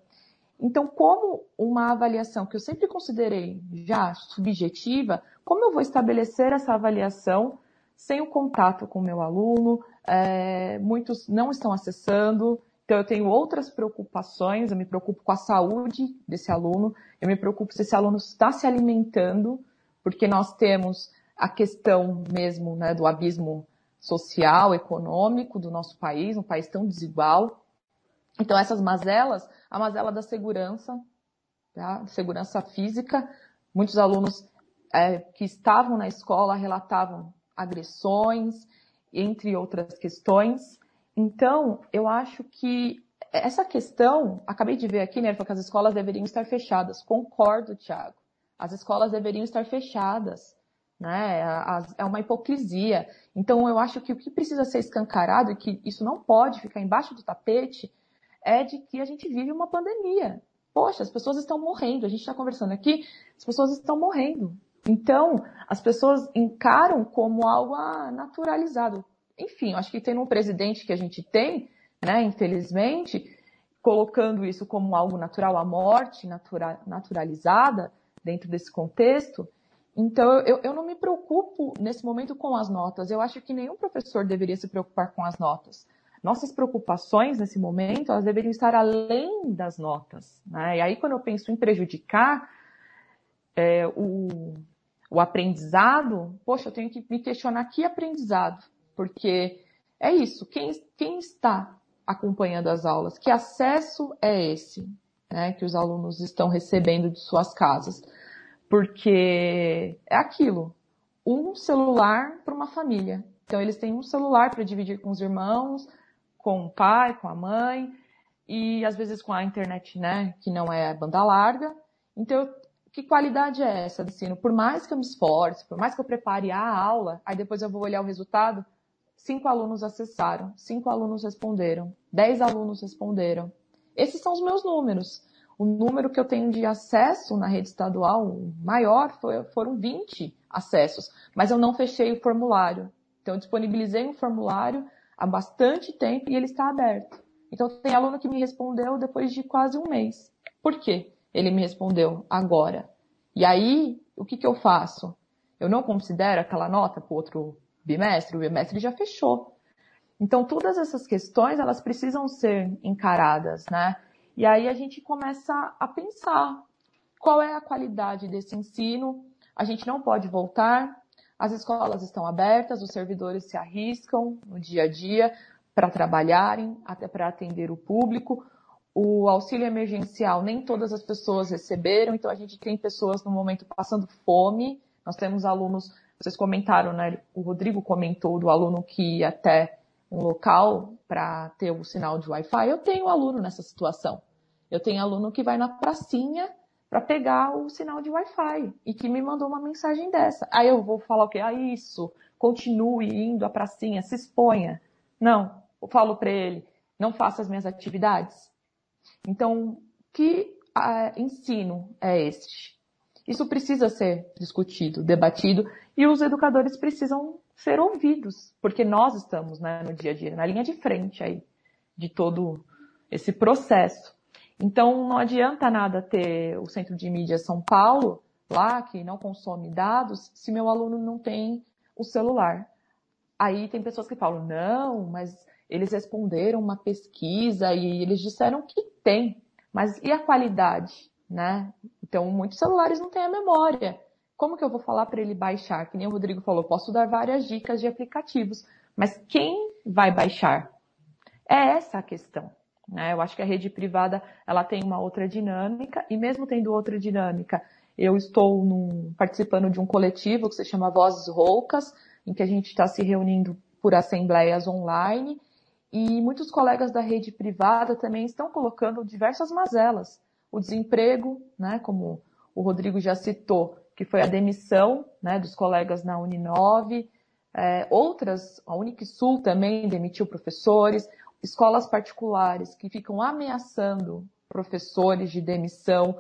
Então, como uma avaliação que eu sempre considerei já subjetiva, como eu vou estabelecer essa avaliação sem o contato com o meu aluno? É, muitos não estão acessando, então eu tenho outras preocupações, eu me preocupo com a saúde desse aluno, eu me preocupo se esse aluno está se alimentando, porque nós temos a questão mesmo né, do abismo social, econômico do nosso país, um país tão desigual. Então essas mazelas, a mazela da segurança, tá? segurança física, muitos alunos é, que estavam na escola relatavam agressões, entre outras questões. Então, eu acho que essa questão, acabei de ver aqui, né, que as escolas deveriam estar fechadas. Concordo, Tiago. As escolas deveriam estar fechadas. Né? É uma hipocrisia. Então, eu acho que o que precisa ser escancarado e que isso não pode ficar embaixo do tapete é de que a gente vive uma pandemia. Poxa, as pessoas estão morrendo. A gente está conversando aqui, as pessoas estão morrendo. Então, as pessoas encaram como algo naturalizado. Enfim, acho que tem um presidente que a gente tem, né, infelizmente, colocando isso como algo natural, a morte natura, naturalizada dentro desse contexto. Então, eu, eu não me preocupo nesse momento com as notas. Eu acho que nenhum professor deveria se preocupar com as notas. Nossas preocupações nesse momento, elas deveriam estar além das notas. Né? E aí, quando eu penso em prejudicar é, o, o aprendizado, poxa, eu tenho que me questionar que aprendizado, porque é isso, quem, quem está acompanhando as aulas, que acesso é esse, né, que os alunos estão recebendo de suas casas? porque é aquilo, um celular para uma família. Então eles têm um celular para dividir com os irmãos, com o pai, com a mãe e às vezes com a internet, né, que não é banda larga. Então, que qualidade é essa do ensino? Por mais que eu me esforce, por mais que eu prepare a aula, aí depois eu vou olhar o resultado, cinco alunos acessaram, cinco alunos responderam, dez alunos responderam. Esses são os meus números. O número que eu tenho de acesso na rede estadual maior foi, foram 20 acessos, mas eu não fechei o formulário. Então, eu disponibilizei um formulário há bastante tempo e ele está aberto. Então, tem aluno que me respondeu depois de quase um mês. Por quê? Ele me respondeu agora. E aí, o que, que eu faço? Eu não considero aquela nota para o outro bimestre, o bimestre já fechou. Então, todas essas questões, elas precisam ser encaradas, né? E aí a gente começa a pensar qual é a qualidade desse ensino. A gente não pode voltar, as escolas estão abertas, os servidores se arriscam no dia a dia para trabalharem, até para atender o público. O auxílio emergencial nem todas as pessoas receberam, então a gente tem pessoas no momento passando fome. Nós temos alunos, vocês comentaram, né? O Rodrigo comentou do aluno que ia até um local para ter o sinal de Wi-Fi. Eu tenho aluno nessa situação. Eu tenho aluno que vai na pracinha para pegar o sinal de Wi-Fi e que me mandou uma mensagem dessa. Aí eu vou falar o quê? Ah, isso, continue indo à pracinha, se exponha. Não, eu falo para ele, não faça as minhas atividades. Então, que uh, ensino é este? Isso precisa ser discutido, debatido, e os educadores precisam ser ouvidos, porque nós estamos né, no dia a dia, na linha de frente aí de todo esse processo. Então, não adianta nada ter o Centro de Mídia São Paulo lá, que não consome dados, se meu aluno não tem o celular. Aí tem pessoas que falam, não, mas eles responderam uma pesquisa e eles disseram que tem. Mas e a qualidade, né? Então, muitos celulares não têm a memória. Como que eu vou falar para ele baixar? Que nem o Rodrigo falou, posso dar várias dicas de aplicativos, mas quem vai baixar? É essa a questão. Né? Eu acho que a rede privada ela tem uma outra dinâmica e mesmo tendo outra dinâmica, eu estou num, participando de um coletivo que se chama Vozes Roucas, em que a gente está se reunindo por assembleias online e muitos colegas da rede privada também estão colocando diversas mazelas. O desemprego, né, como o Rodrigo já citou, que foi a demissão né, dos colegas na Uninove, é, outras, a Unisul também demitiu professores, escolas particulares que ficam ameaçando professores de demissão,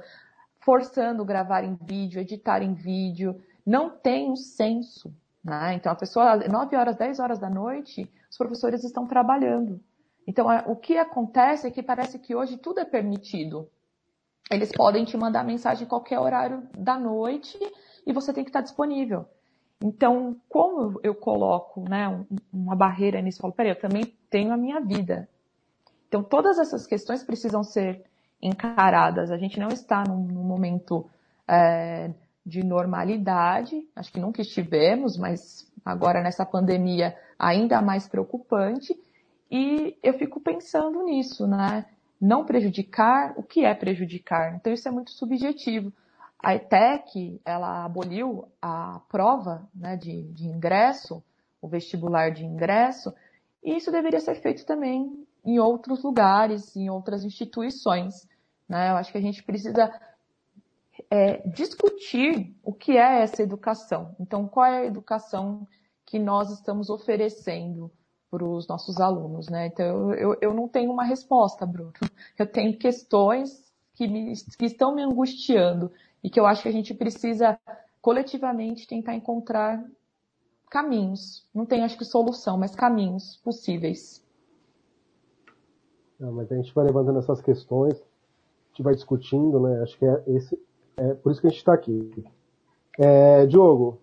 forçando gravar em vídeo, editar em vídeo, não tem o senso. Né? Então, a pessoa, 9 horas, 10 horas da noite, os professores estão trabalhando. Então, o que acontece é que parece que hoje tudo é permitido. Eles podem te mandar mensagem em qualquer horário da noite e você tem que estar disponível. Então, como eu coloco né, uma barreira nisso? Eu falo, peraí, eu também tenho a minha vida. Então, todas essas questões precisam ser encaradas. A gente não está num, num momento é, de normalidade, acho que nunca estivemos, mas agora nessa pandemia ainda mais preocupante. E eu fico pensando nisso, né? Não prejudicar, o que é prejudicar? Então, isso é muito subjetivo a ETEC ela aboliu a prova né, de, de ingresso, o vestibular de ingresso, e isso deveria ser feito também em outros lugares, em outras instituições. Né? Eu acho que a gente precisa é, discutir o que é essa educação. Então, qual é a educação que nós estamos oferecendo para os nossos alunos? Né? Então, eu, eu, não tenho uma resposta, Bruno. Eu tenho questões que, me, que estão me angustiando e que eu acho que a gente precisa coletivamente tentar encontrar caminhos. Não tem, acho que, solução, mas caminhos possíveis. Não, mas a gente vai levantando essas questões, a gente vai discutindo, né? Acho que é esse, é por isso que a gente está aqui. É, Diogo,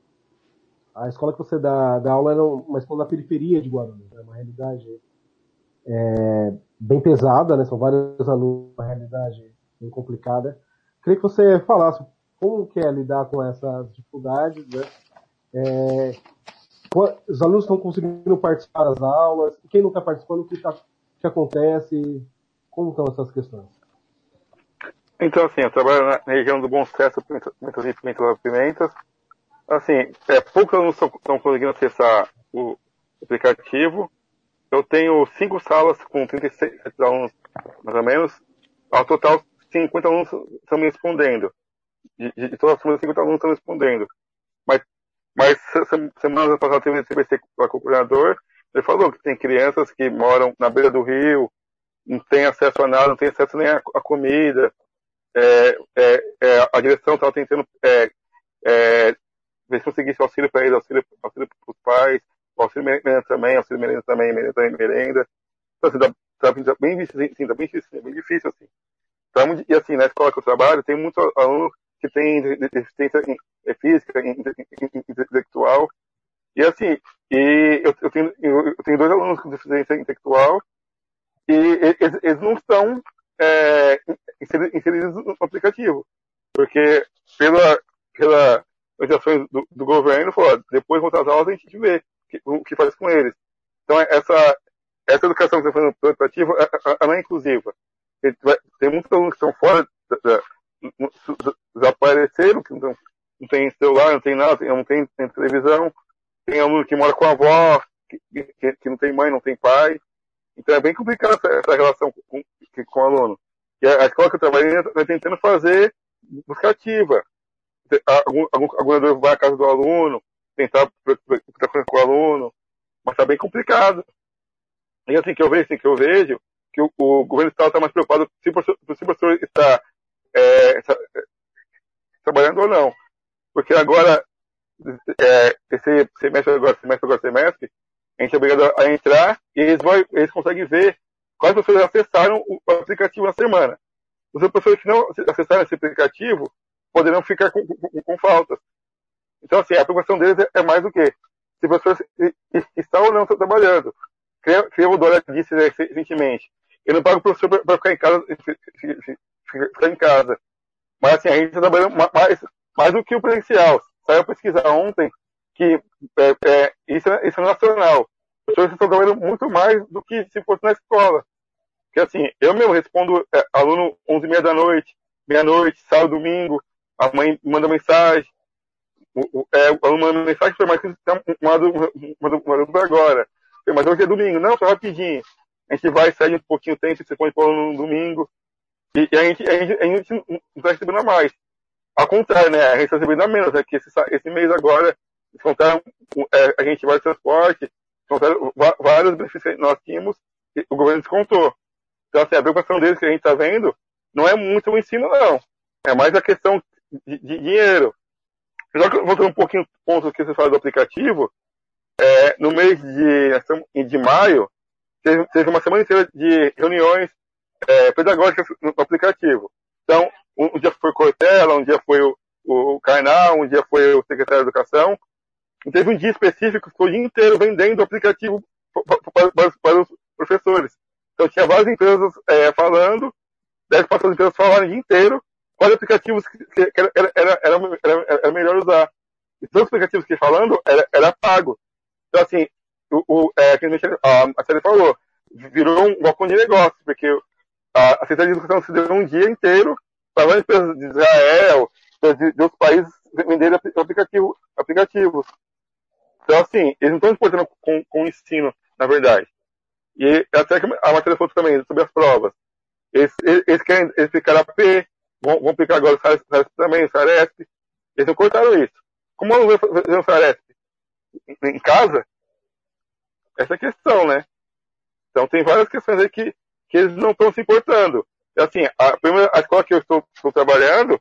a escola que você dá, dá aula era uma escola na periferia de Guarulhos, é uma realidade é, bem pesada, né? São vários alunos, uma realidade bem complicada. Queria que você falasse como que é lidar com essas dificuldades, né? É, os alunos estão conseguindo participar das aulas, quem não está participando, o que, tá, que acontece, como estão essas questões? Então, assim, eu trabalho na região do Bom Sucesso, Pimentas e Pimentas Pimentas. Assim, é, poucos alunos estão conseguindo acessar o aplicativo. Eu tenho cinco salas com 36 alunos, mais ou menos. Ao total, 50 alunos estão me respondendo. De, de, todas as turmas, 50 alunos estão respondendo. Mas, mas semana passada teve CBC com o coordenador. Ele falou que tem crianças que moram na beira do rio, não tem acesso a nada, não tem acesso nem a comida. É, é, é, a direção estava tentando é, é, ver se conseguisse auxílio para eles, auxílio, auxílio para os pais, auxílio merenda também, auxílio merenda também, merenda também, merenda. Então, assim, tá, tá bem difícil, assim, tá bem difícil, bem difícil, assim. Então, e assim, na escola que eu trabalho, tem muitos alunos que têm deficiência física, intelectual, e assim, e eu, eu, tenho, eu, tenho dois alunos com deficiência intelectual, e eles, eles não estão é, inseridos no aplicativo. Porque pela, pela orientações do, do governo, falou, depois de das aulas a gente vê o que faz com eles. Então essa, essa educação que está fazendo no aplicativo, ela é inclusiva. Tem muitos alunos que estão fora, da, desapareceram, que não, não tem celular, não tem nada, não tem, tem televisão. Tem aluno que mora com a avó, que, que, que, não tem mãe, não tem pai. Então é bem complicado essa, essa relação com, com o aluno. E a, a escola que eu trabalhei está tentando fazer busca ativa. Algum, algum, vai à casa do aluno, tentar estar com o aluno, mas está bem complicado. E assim que eu vejo, assim, que eu vejo, que o, o governo estadual está mais preocupado se o professor, se o professor está, é, é, trabalhando ou não. Porque agora, é, esse semestre agora, semestre agora, semestre, a gente é obrigado a entrar e eles, vão, eles conseguem ver quais pessoas acessaram o aplicativo na semana. Os professores que não acessaram esse aplicativo poderão ficar com, com, com faltas. Então, assim, a preocupação deles é, é mais do que se o professor está ou não trabalhando. o Dória disse recentemente, eu não pago o professor para ficar em casa, ficar em casa. Mas assim, a gente está trabalhando mais, mais do que o presencial. Saiu pesquisar ontem que é, é, isso, é, isso é nacional. Os professores estão trabalhando muito mais do que se fosse na escola. Porque assim, eu mesmo respondo é, aluno 11 e meia da noite, meia-noite, sábado, domingo, a mãe manda mensagem, o, é, aluno manda mensagem, mais que mandando agora. Mas hoje é domingo, não, só rapidinho. A gente vai, sai um pouquinho o tempo, você põe no domingo. E, e, a, gente, a, gente, a gente não está recebendo mais. Ao contrário, né? A gente está recebendo a menos. É que esse, esse mês agora, contaram, é, a gente vai de transporte, contaram vários benefícios que nós tínhamos, e o governo descontou. Então, assim, a preocupação deles que a gente está vendo não é muito o ensino, não. É mais a questão dinheiro. Já que voltando um pouquinho ponto que você fala do aplicativo, é, no mês de, de maio, teve, teve, uma semana inteira de reuniões é, pedagógicas no aplicativo. Então, um, um, dia foi Cortella, um dia foi o, o um dia foi o secretário de Educação. E teve um dia específico que ficou o dia inteiro vendendo o aplicativo para, para, para os professores. Então tinha várias empresas é, falando, dez passas empresas falaram o dia inteiro quais aplicativos que, era, era, era, era, melhor usar. E todos os aplicativos que falando era, era pago. Então assim, o, o, é, a, a série falou, virou um balcão de negócio, porque a, a Secretaria de Educação se deu um dia inteiro para várias empresas de Israel, de, de outros países venderem aplicativo, aplicativos. Então, assim, eles não estão importando com, com o ensino, na verdade. E até que a matéria falou também sobre as provas. Eles, eles querem eles ficaram a P, vão, vão aplicar agora o Saresp também, o Saresp. Eles não cortaram isso. Como eu não o Saresp? Em casa? Essa é a questão, né? Então tem várias questões aí que, que eles não estão se importando. Assim, a primeira a escola que eu estou, estou trabalhando,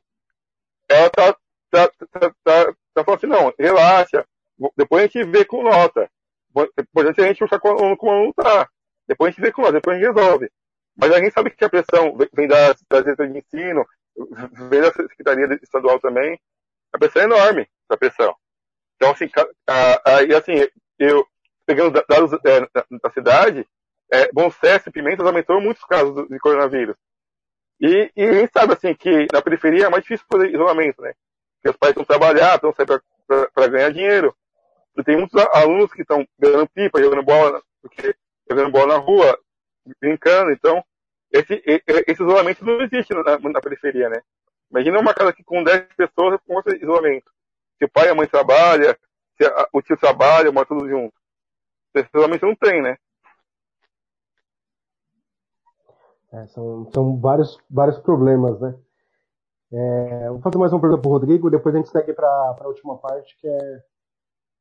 ela tá, tá, tá, tá, tá falando assim, não, relaxa, depois a gente vê com nota. Depois a gente aluno como aluno tá. Depois a gente vê com nós, depois a gente resolve. Mas a gente sabe que a pressão vem da, da de ensino, vem da Secretaria Estadual também. A pressão é enorme, essa pressão. Então, assim, a, a, e assim, eu, pegando dados é, da, da, cidade, é, Bom Sucesso e Pimentas aumentou muitos casos de coronavírus. E, e a gente sabe, assim, que na periferia é mais difícil fazer isolamento, né? Porque os pais estão trabalhar, estão sair para ganhar dinheiro. E tem muitos alunos que estão jogando pipa, jogando bola, porque jogando bola na rua, brincando, então esse, esse isolamento não existe na, na, periferia, né? Imagina uma casa aqui com 10 pessoas com esse isolamento. Se o pai e a mãe trabalham, se a, o tio trabalha, mora todos juntos. Esse isolamento não tem, né? É, são, são vários, vários problemas, né? É, vou fazer mais uma pergunta para o Rodrigo, depois a gente segue para a última parte, que é,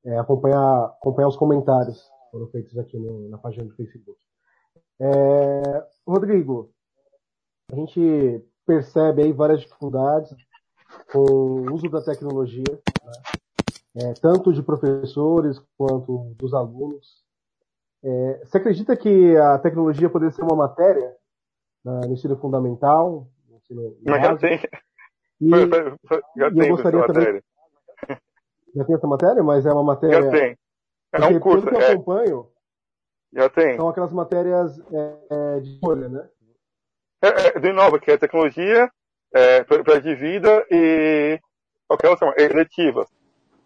é, acompanhar, acompanhar os comentários que foram feitos aqui no, na página do Facebook. É, Rodrigo, a gente percebe aí várias dificuldades com o uso da tecnologia, né? é, tanto de professores quanto dos alunos. É, você acredita que a tecnologia poderia ser uma matéria na, no ensino fundamental? No ensino Mas já tem. E, já tem gostaria também. matéria. Já tem essa matéria, mas é uma matéria. Já tem. É um curso. Eu É, acompanho, já tem. são aquelas matérias é, é, de folha, né? É, é, de novo, que é tecnologia, é, para de vida e qualquer outra, eletivas.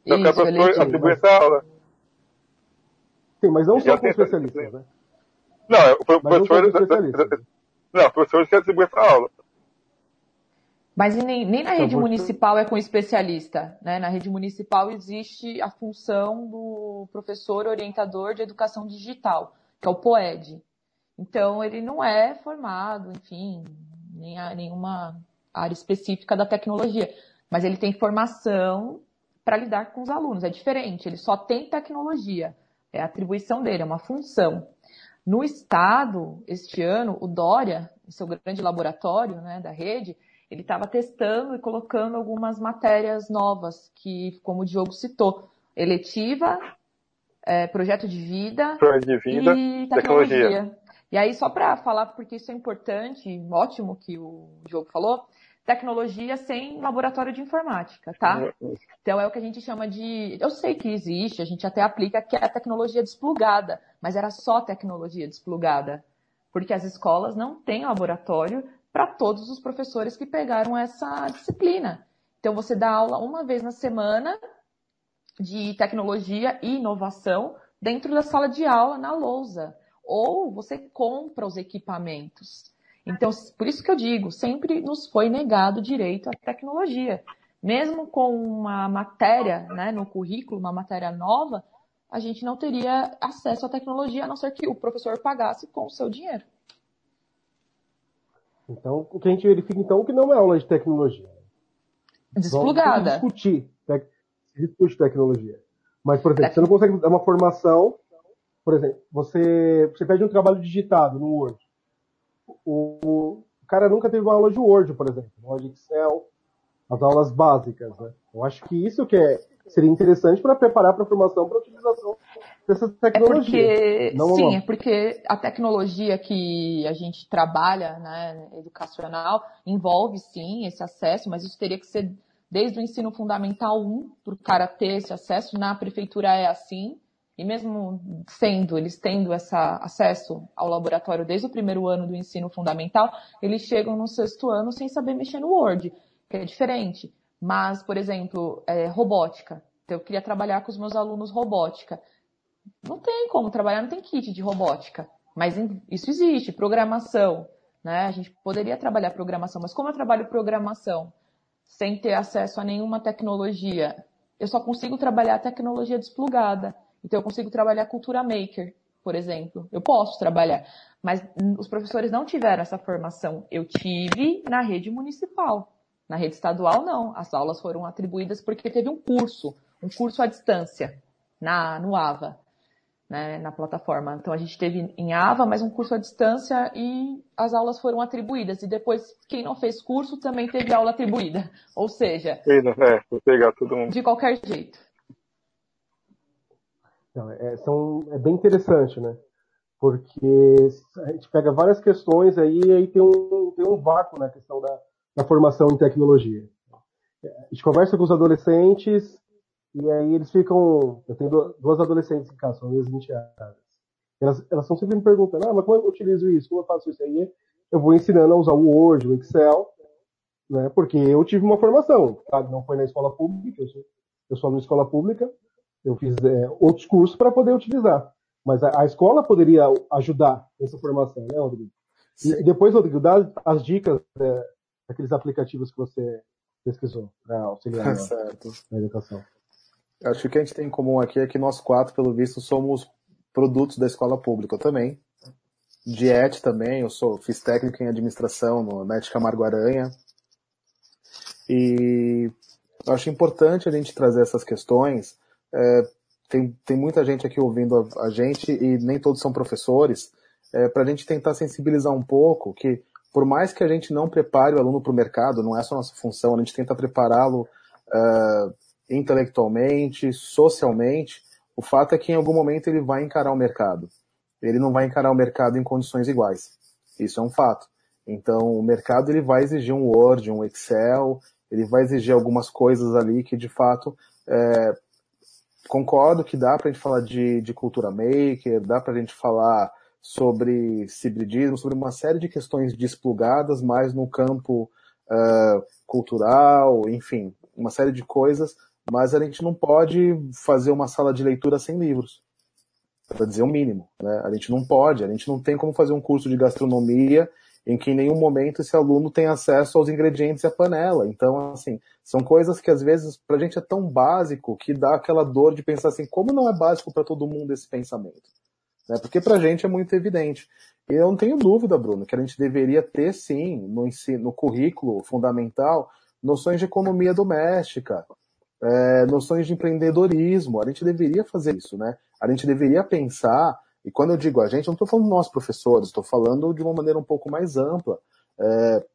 Então, Isso, professor eletivo. atribui essa aula. Sim, mas não só com especialistas, né? Não, é, o Mas professor. Não, o professor que atribui essa aula. Mas nem, nem na rede municipal é com especialista, né? Na rede municipal existe a função do professor orientador de educação digital, que é o POED. Então, ele não é formado, enfim, nem a nenhuma área específica da tecnologia, mas ele tem formação para lidar com os alunos. É diferente, ele só tem tecnologia. É a atribuição dele, é uma função. No estado, este ano, o Dória, seu grande laboratório né, da rede, ele estava testando e colocando algumas matérias novas, que, como o Diogo citou, eletiva, é, projeto de vida Projeto de vida. e tecnologia. tecnologia. E aí, só para falar, porque isso é importante, ótimo que o Diogo falou, tecnologia sem laboratório de informática, tá? Então é o que a gente chama de. Eu sei que existe, a gente até aplica que é a tecnologia desplugada, mas era só tecnologia desplugada. Porque as escolas não têm laboratório para todos os professores que pegaram essa disciplina. Então você dá aula uma vez na semana de tecnologia e inovação dentro da sala de aula, na lousa. Ou você compra os equipamentos. Então, por isso que eu digo, sempre nos foi negado o direito à tecnologia mesmo com uma matéria né, no currículo, uma matéria nova, a gente não teria acesso à tecnologia, a não ser que o professor pagasse com o seu dinheiro. Então, o que a gente verifica, então, é que não é aula de tecnologia. Desplugada. Vamos discutir, tec- discute tecnologia. Mas, por exemplo, você não consegue dar uma formação, por exemplo, você, você pede um trabalho digitado no Word. O, o cara nunca teve uma aula de Word, por exemplo, uma aula de Excel, as aulas básicas, né? Eu acho que isso que é, seria interessante para preparar para a formação para a utilização dessas É tecnologias. porque, Não, sim, não. é porque a tecnologia que a gente trabalha, né, educacional, envolve sim esse acesso, mas isso teria que ser desde o ensino fundamental 1, para o cara ter esse acesso. Na prefeitura é assim, e mesmo sendo, eles tendo esse acesso ao laboratório desde o primeiro ano do ensino fundamental, eles chegam no sexto ano sem saber mexer no Word, que é diferente. Mas, por exemplo, é, robótica. Então, eu queria trabalhar com os meus alunos robótica. Não tem como trabalhar, não tem kit de robótica. Mas isso existe, programação. Né? A gente poderia trabalhar programação, mas como eu trabalho programação sem ter acesso a nenhuma tecnologia, eu só consigo trabalhar tecnologia desplugada. Então eu consigo trabalhar cultura maker, por exemplo. Eu posso trabalhar, mas os professores não tiveram essa formação. Eu tive na rede municipal. Na rede estadual, não. As aulas foram atribuídas porque teve um curso, um curso à distância, na, no AVA, né, na plataforma. Então a gente teve em AVA, mas um curso à distância e as aulas foram atribuídas. E depois, quem não fez curso também teve aula atribuída. Ou seja, né, É, vou pegar todo mundo. de qualquer jeito. Não, é, são, é bem interessante, né? Porque a gente pega várias questões aí e aí tem um, tem um vácuo na questão da, da formação em tecnologia. A gente conversa com os adolescentes e aí eles ficam. Eu tenho du- duas adolescentes em casa, são minhas 20 anos. Elas, elas estão sempre me perguntando: ah, mas como eu utilizo isso? Como eu faço isso aí? Eu vou ensinando a usar o Word, o Excel, né? Porque eu tive uma formação, claro, não foi na escola pública, eu sou, eu sou numa escola pública, eu fiz é, outros cursos para poder utilizar. Mas a, a escola poderia ajudar nessa formação, né, Rodrigo? E, e, depois, Rodrigo, dá as dicas é, daqueles aplicativos que você pesquisou para auxiliar na, na educação. Acho que a gente tem em comum aqui é que nós quatro, pelo visto, somos produtos da escola pública também. Diet também, eu sou, fiz técnico em administração no NET Camargo Aranha. E acho importante a gente trazer essas questões. É, tem, tem muita gente aqui ouvindo a, a gente e nem todos são professores, é, para a gente tentar sensibilizar um pouco que, por mais que a gente não prepare o aluno para o mercado, não é só nossa função, a gente tenta prepará-lo uh, intelectualmente, socialmente, o fato é que em algum momento ele vai encarar o mercado. Ele não vai encarar o mercado em condições iguais. Isso é um fato. Então, o mercado ele vai exigir um Word, um Excel, ele vai exigir algumas coisas ali que, de fato, é, concordo que dá para a gente falar de, de cultura maker, dá para a gente falar sobre hibridismo, sobre uma série de questões desplugadas, mais no campo uh, cultural, enfim, uma série de coisas, mas a gente não pode fazer uma sala de leitura sem livros, para dizer o mínimo. Né? A gente não pode, a gente não tem como fazer um curso de gastronomia em que em nenhum momento esse aluno tem acesso aos ingredientes e à panela. Então, assim, são coisas que às vezes para a gente é tão básico que dá aquela dor de pensar assim, como não é básico para todo mundo esse pensamento? Né? Porque para a gente é muito evidente. E eu não tenho dúvida, Bruno, que a gente deveria ter sim no ensino, no currículo fundamental, noções de economia doméstica, é, noções de empreendedorismo. A gente deveria fazer isso, né? A gente deveria pensar e quando eu digo a gente, não estou falando nós professores, estou falando de uma maneira um pouco mais ampla. É,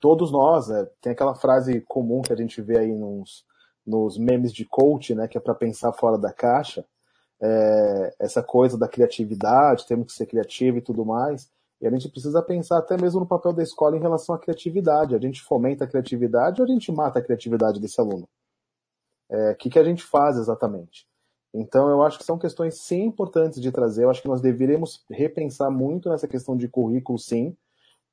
todos nós, né, tem aquela frase comum que a gente vê aí nos, nos memes de coach, né, que é para pensar fora da caixa. É, essa coisa da criatividade, temos que ser criativo e tudo mais. E a gente precisa pensar até mesmo no papel da escola em relação à criatividade. A gente fomenta a criatividade ou a gente mata a criatividade desse aluno? O é, que, que a gente faz exatamente? Então, eu acho que são questões sim importantes de trazer. Eu acho que nós deveríamos repensar muito nessa questão de currículo, sim,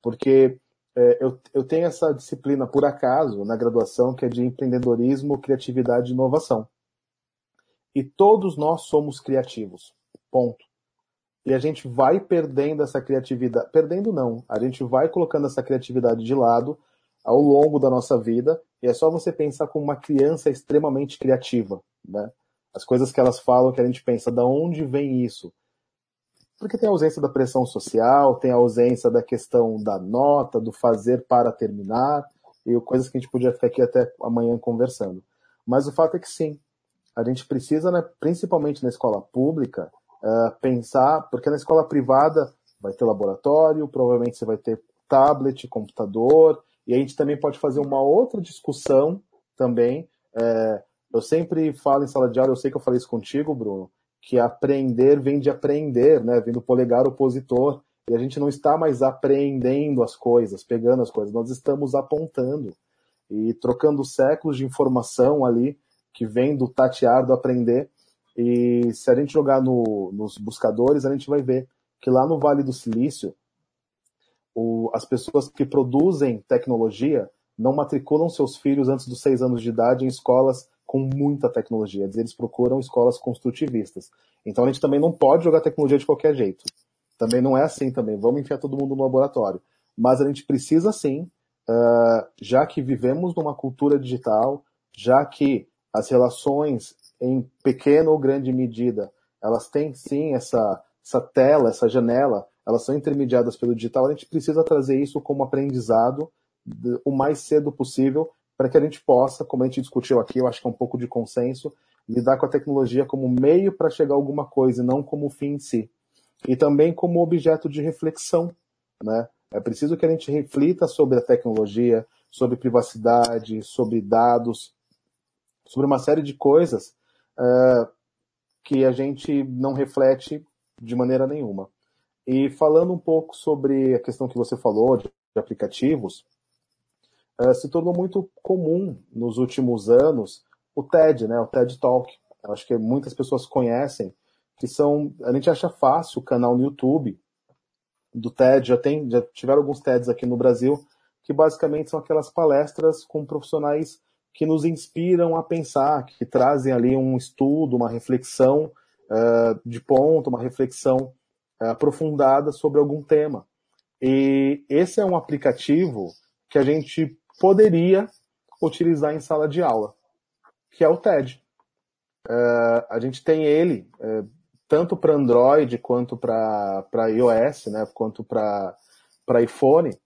porque é, eu, eu tenho essa disciplina, por acaso, na graduação, que é de empreendedorismo, criatividade e inovação. E todos nós somos criativos. Ponto. E a gente vai perdendo essa criatividade. Perdendo não. A gente vai colocando essa criatividade de lado ao longo da nossa vida. E é só você pensar como uma criança extremamente criativa, né? as coisas que elas falam que a gente pensa, da onde vem isso? Porque tem a ausência da pressão social, tem a ausência da questão da nota, do fazer para terminar, e coisas que a gente podia ficar aqui até amanhã conversando. Mas o fato é que sim, a gente precisa, né, principalmente na escola pública, uh, pensar, porque na escola privada vai ter laboratório, provavelmente você vai ter tablet, computador, e a gente também pode fazer uma outra discussão também, uh, eu sempre falo em sala de aula, eu sei que eu falei isso contigo, Bruno, que aprender vem de aprender, né? Vem do polegar opositor. E a gente não está mais apreendendo as coisas, pegando as coisas, nós estamos apontando e trocando séculos de informação ali que vem do tatear, do aprender. E se a gente jogar no, nos buscadores, a gente vai ver que lá no Vale do Silício, o, as pessoas que produzem tecnologia não matriculam seus filhos antes dos seis anos de idade em escolas com muita tecnologia. Eles procuram escolas construtivistas. Então a gente também não pode jogar tecnologia de qualquer jeito. Também não é assim também. Vamos enfiar todo mundo no laboratório. Mas a gente precisa sim, uh, já que vivemos numa cultura digital, já que as relações em pequena ou grande medida, elas têm sim essa, essa tela, essa janela, elas são intermediadas pelo digital, a gente precisa trazer isso como aprendizado o mais cedo possível para que a gente possa, como a gente discutiu aqui, eu acho que é um pouco de consenso, lidar com a tecnologia como meio para chegar a alguma coisa e não como fim em si. E também como objeto de reflexão. Né? É preciso que a gente reflita sobre a tecnologia, sobre privacidade, sobre dados, sobre uma série de coisas uh, que a gente não reflete de maneira nenhuma. E falando um pouco sobre a questão que você falou de aplicativos, uh, se tornou muito comum nos últimos anos o TED, né, o TED Talk. Eu acho que muitas pessoas conhecem, que são, a gente acha fácil o canal no YouTube do TED, já tem, já tiveram alguns TEDs aqui no Brasil, que basicamente são aquelas palestras com profissionais que nos inspiram a pensar, que trazem ali um estudo, uma reflexão uh, de ponto, uma reflexão aprofundada sobre algum tema. E esse é um aplicativo que a gente poderia utilizar em sala de aula, que é o TED. Uh, a gente tem ele uh, tanto para Android quanto para iOS, né, quanto para iPhone,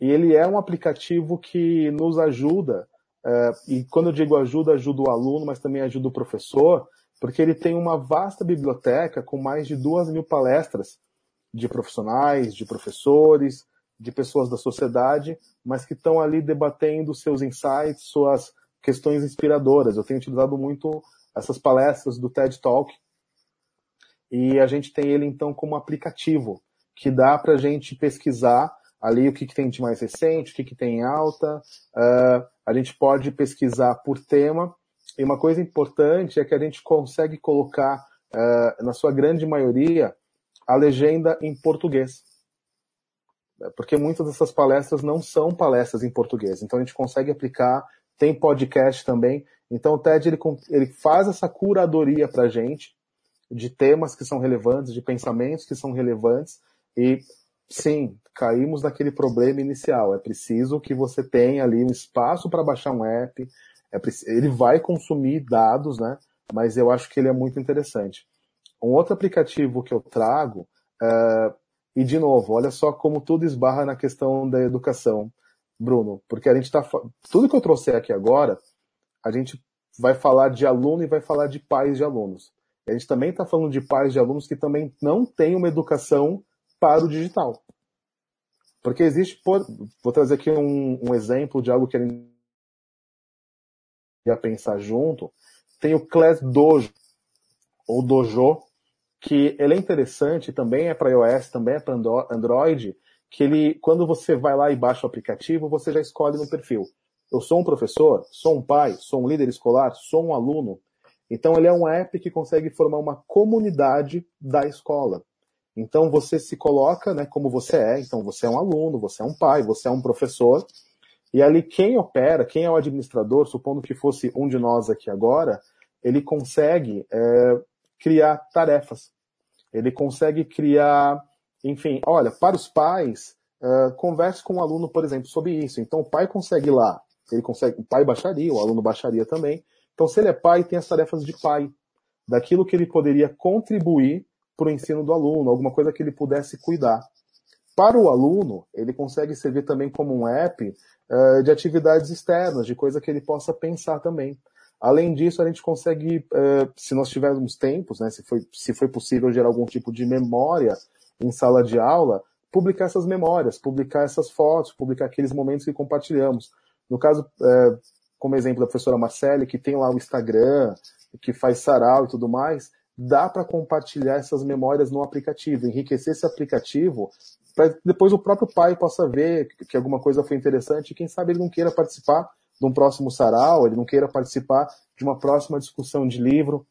e ele é um aplicativo que nos ajuda, e quando eu digo ajuda, ajuda o aluno, mas também ajuda o professor, porque ele tem uma vasta biblioteca com mais de duas mil palestras de profissionais, de professores, de pessoas da sociedade, mas que estão ali debatendo seus insights, suas questões inspiradoras. Eu tenho utilizado muito essas palestras do TED Talk e a gente tem ele então como aplicativo que dá para a gente pesquisar ali o que, que, tem de mais recente, o que, que tem em alta. Uh, a gente pode pesquisar por tema e uma coisa importante é que a gente consegue colocar, uh, na sua grande maioria, a legenda em português. Porque muitas dessas palestras não são palestras em português. Então a gente consegue aplicar, tem podcast também. Então o TED ele, ele faz essa curadoria para a gente de temas que são relevantes, de pensamentos que são relevantes. E sim, caímos naquele problema inicial. É preciso que você tenha ali um espaço para baixar um app, é, ele vai consumir dados, né? Mas eu acho que ele é muito interessante. Um outro aplicativo que eu trago, é, e de novo, olha só como tudo esbarra na questão da educação, Bruno, porque a gente está. Tudo que eu trouxe aqui agora, a gente vai falar de aluno e vai falar de pais de alunos. A gente também está falando de pais de alunos que também não têm uma educação para o digital. Porque existe, por, vou trazer aqui um, um exemplo de algo que a gente a pensar junto, tem o Class Dojo, ou Dojo, que ele é interessante, também é para iOS, também é para Android, que ele, quando você vai lá e baixa o aplicativo, você já escolhe no perfil. Eu sou um professor, sou um pai, sou um líder escolar, sou um aluno. Então ele é um app que consegue formar uma comunidade da escola. Então você se coloca, né, como você é. Então você é um aluno, você é um pai, você é um professor, e ali quem opera, quem é o administrador, supondo que fosse um de nós aqui agora, ele consegue é, criar tarefas. Ele consegue criar, enfim, olha, para os pais, é, converse com o aluno, por exemplo, sobre isso. Então o pai consegue ir lá, ele consegue, o pai baixaria, o aluno baixaria também. Então se ele é pai, tem as tarefas de pai, daquilo que ele poderia contribuir para o ensino do aluno, alguma coisa que ele pudesse cuidar. Para o aluno, ele consegue servir também como um app uh, de atividades externas, de coisa que ele possa pensar também. Além disso, a gente consegue, uh, se nós tivermos tempos, né, se, foi, se foi possível gerar algum tipo de memória em sala de aula, publicar essas memórias, publicar essas fotos, publicar aqueles momentos que compartilhamos. No caso, uh, como exemplo da professora Marcele, que tem lá o Instagram, que faz sarau e tudo mais, dá para compartilhar essas memórias no aplicativo, enriquecer esse aplicativo para depois o próprio pai possa ver que alguma coisa foi interessante e quem sabe ele não queira participar de um próximo sarau, ele não queira participar de uma próxima discussão de livro.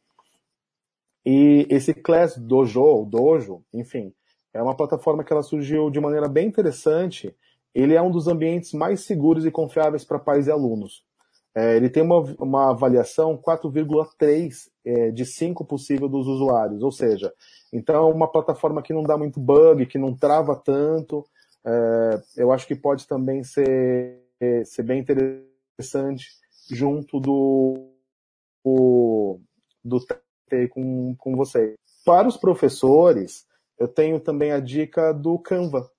E esse Class Dojo, Dojo, enfim, é uma plataforma que ela surgiu de maneira bem interessante. Ele é um dos ambientes mais seguros e confiáveis para pais e alunos. É, ele tem uma, uma avaliação 4,3 é, de 5 possível dos usuários, ou seja, então é uma plataforma que não dá muito bug, que não trava tanto. É, eu acho que pode também ser, ser bem interessante junto do, o, do TT com, com vocês. Para os professores, eu tenho também a dica do Canva.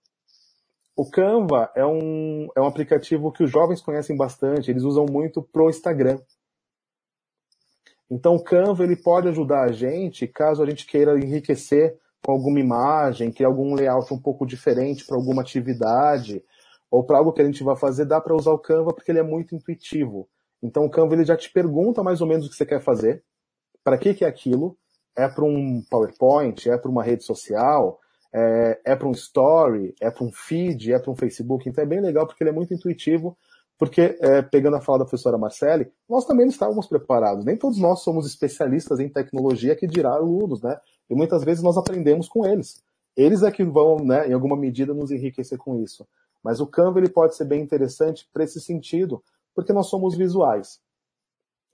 O Canva é um, é um aplicativo que os jovens conhecem bastante, eles usam muito pro Instagram. Então o Canva ele pode ajudar a gente caso a gente queira enriquecer com alguma imagem, criar algum layout um pouco diferente para alguma atividade ou para algo que a gente vai fazer, dá para usar o Canva porque ele é muito intuitivo. Então o Canva ele já te pergunta mais ou menos o que você quer fazer, para que, que é aquilo, é para um PowerPoint, é para uma rede social, é, é para um story, é para um feed, é para um Facebook. Então é bem legal porque ele é muito intuitivo. Porque, é, pegando a fala da professora Marcele, nós também não estávamos preparados. Nem todos nós somos especialistas em tecnologia que dirá alunos, né? E muitas vezes nós aprendemos com eles. Eles é que vão, né, em alguma medida, nos enriquecer com isso. Mas o Canva ele pode ser bem interessante para esse sentido, porque nós somos visuais.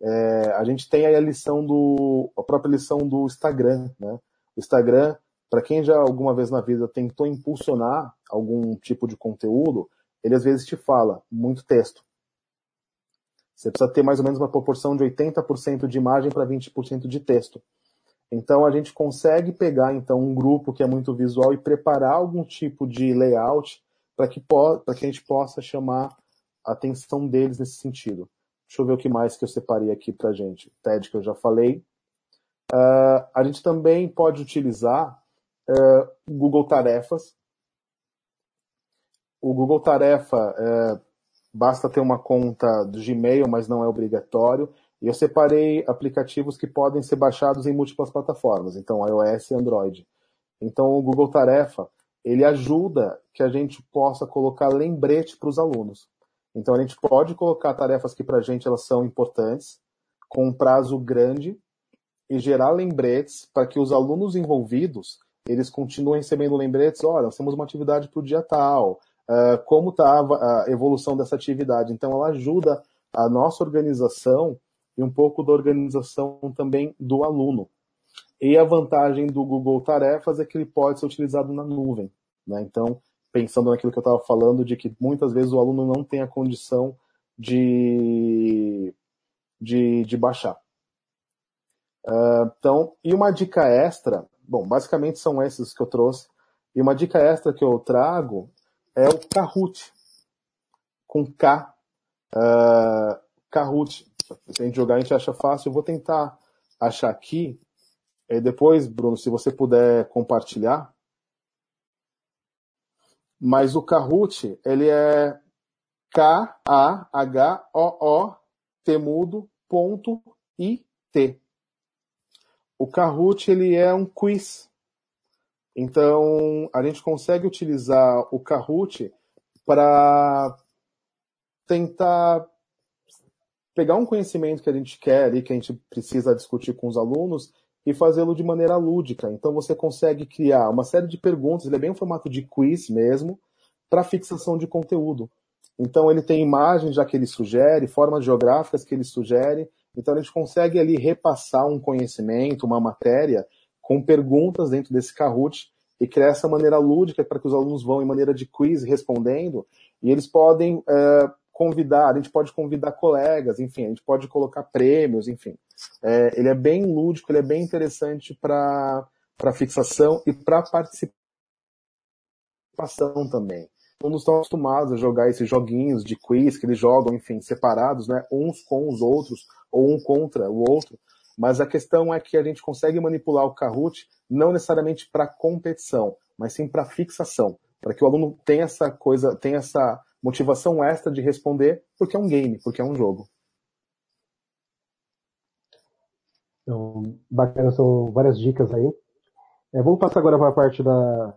É, a gente tem aí a lição do, a própria lição do Instagram, né? O Instagram para quem já alguma vez na vida tentou impulsionar algum tipo de conteúdo, ele às vezes te fala muito texto. Você precisa ter mais ou menos uma proporção de 80% de imagem para 20% de texto. Então a gente consegue pegar então um grupo que é muito visual e preparar algum tipo de layout para que, que a gente possa chamar a atenção deles nesse sentido. Deixa eu ver o que mais que eu separei aqui para a gente. TED que eu já falei. Uh, a gente também pode utilizar uh, Google Tarefas. O Google Tarefa uh, basta ter uma conta do Gmail, mas não é obrigatório. E eu separei aplicativos que podem ser baixados em múltiplas plataformas, então iOS e Android. Então o Google Tarefa, ele ajuda que a gente possa colocar lembrete para os alunos. Então a gente pode colocar tarefas que para a gente elas são importantes, com um prazo grande, e gerar lembretes para que os alunos envolvidos eles continuem recebendo lembretes, olha, nós temos uma atividade para o dia tal, uh, como está a evolução dessa atividade. Então ela ajuda a nossa organização e um pouco da organização também do aluno. E a vantagem do Google Tarefas é que ele pode ser utilizado na nuvem. Né? Então, pensando naquilo que eu estava falando, de que muitas vezes o aluno não tem a condição de, de, de baixar. Uh, então, e uma dica extra, bom, basicamente são esses que eu trouxe, e uma dica extra que eu trago é o Kahoot, com K, uh, Kahoot. Se a gente jogar, a gente acha fácil. Eu vou tentar achar aqui. E depois, Bruno, se você puder compartilhar. Mas o Kahoot, ele é K-A-H-O-O temudo ponto I-T. O Kahoot, ele é um quiz. Então, a gente consegue utilizar o Kahoot para tentar pegar um conhecimento que a gente quer e que a gente precisa discutir com os alunos e fazê-lo de maneira lúdica. Então você consegue criar uma série de perguntas, ele é bem um formato de quiz mesmo, para fixação de conteúdo. Então ele tem imagens já que ele sugere, formas geográficas que ele sugere, então a gente consegue ali repassar um conhecimento, uma matéria, com perguntas dentro desse Kahoot e criar essa maneira lúdica para que os alunos vão em maneira de quiz respondendo e eles podem uh, convidar, a gente pode convidar colegas, enfim, a gente pode colocar prêmios, enfim. É, ele é bem lúdico, ele é bem interessante para fixação e para participação também. Todos estão acostumados a jogar esses joguinhos de quiz que eles jogam, enfim, separados, né, uns com os outros ou um contra o outro. Mas a questão é que a gente consegue manipular o Kahoot não necessariamente para competição, mas sim para fixação, para que o aluno tenha essa coisa, tenha essa motivação extra de responder, porque é um game, porque é um jogo. Então, bacana, são várias dicas aí. É, vamos passar agora para a parte da,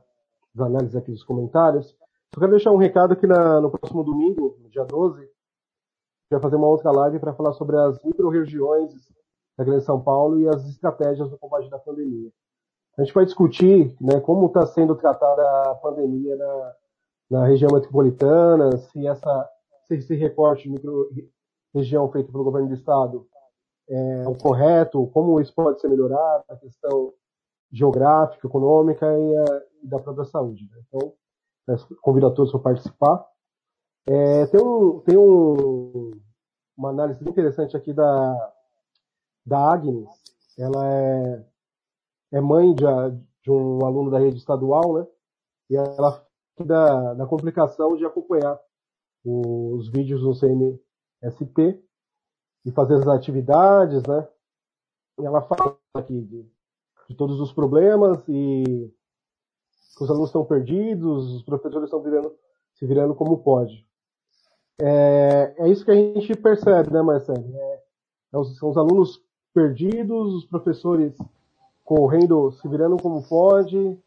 análise aqui dos comentários. Só quero deixar um recado que na, no próximo domingo, dia 12, vai fazer uma outra live para falar sobre as micro-regiões da Grande São Paulo e as estratégias do combate da pandemia. A gente vai discutir né, como está sendo tratada a pandemia na, na região metropolitana, se essa se esse recorte de micro-região feito pelo governo do estado é o correto, como isso pode ser melhorado, a questão geográfica, econômica e, a, e da própria saúde. Né? Então, convido a todos para participar. É, tem um, tem um, uma análise interessante aqui da, da Agnes. Ela é, é mãe de, de um aluno da rede estadual, né? E ela da, da complicação de acompanhar os vídeos do CNSP e fazer as atividades, né? Ela fala aqui de, de todos os problemas e os alunos estão perdidos, os professores estão virando, se virando como pode. É, é isso que a gente percebe, né, Marcelo? É, é são os alunos perdidos, os professores correndo, se virando como pode,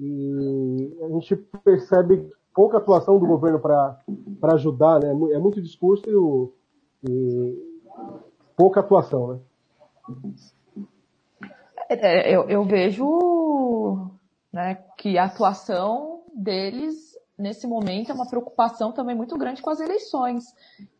e a gente percebe pouca atuação do governo para ajudar, né? É muito discurso e, o, e pouca atuação, né? É, eu, eu vejo né, que a atuação deles nesse momento é uma preocupação também muito grande com as eleições.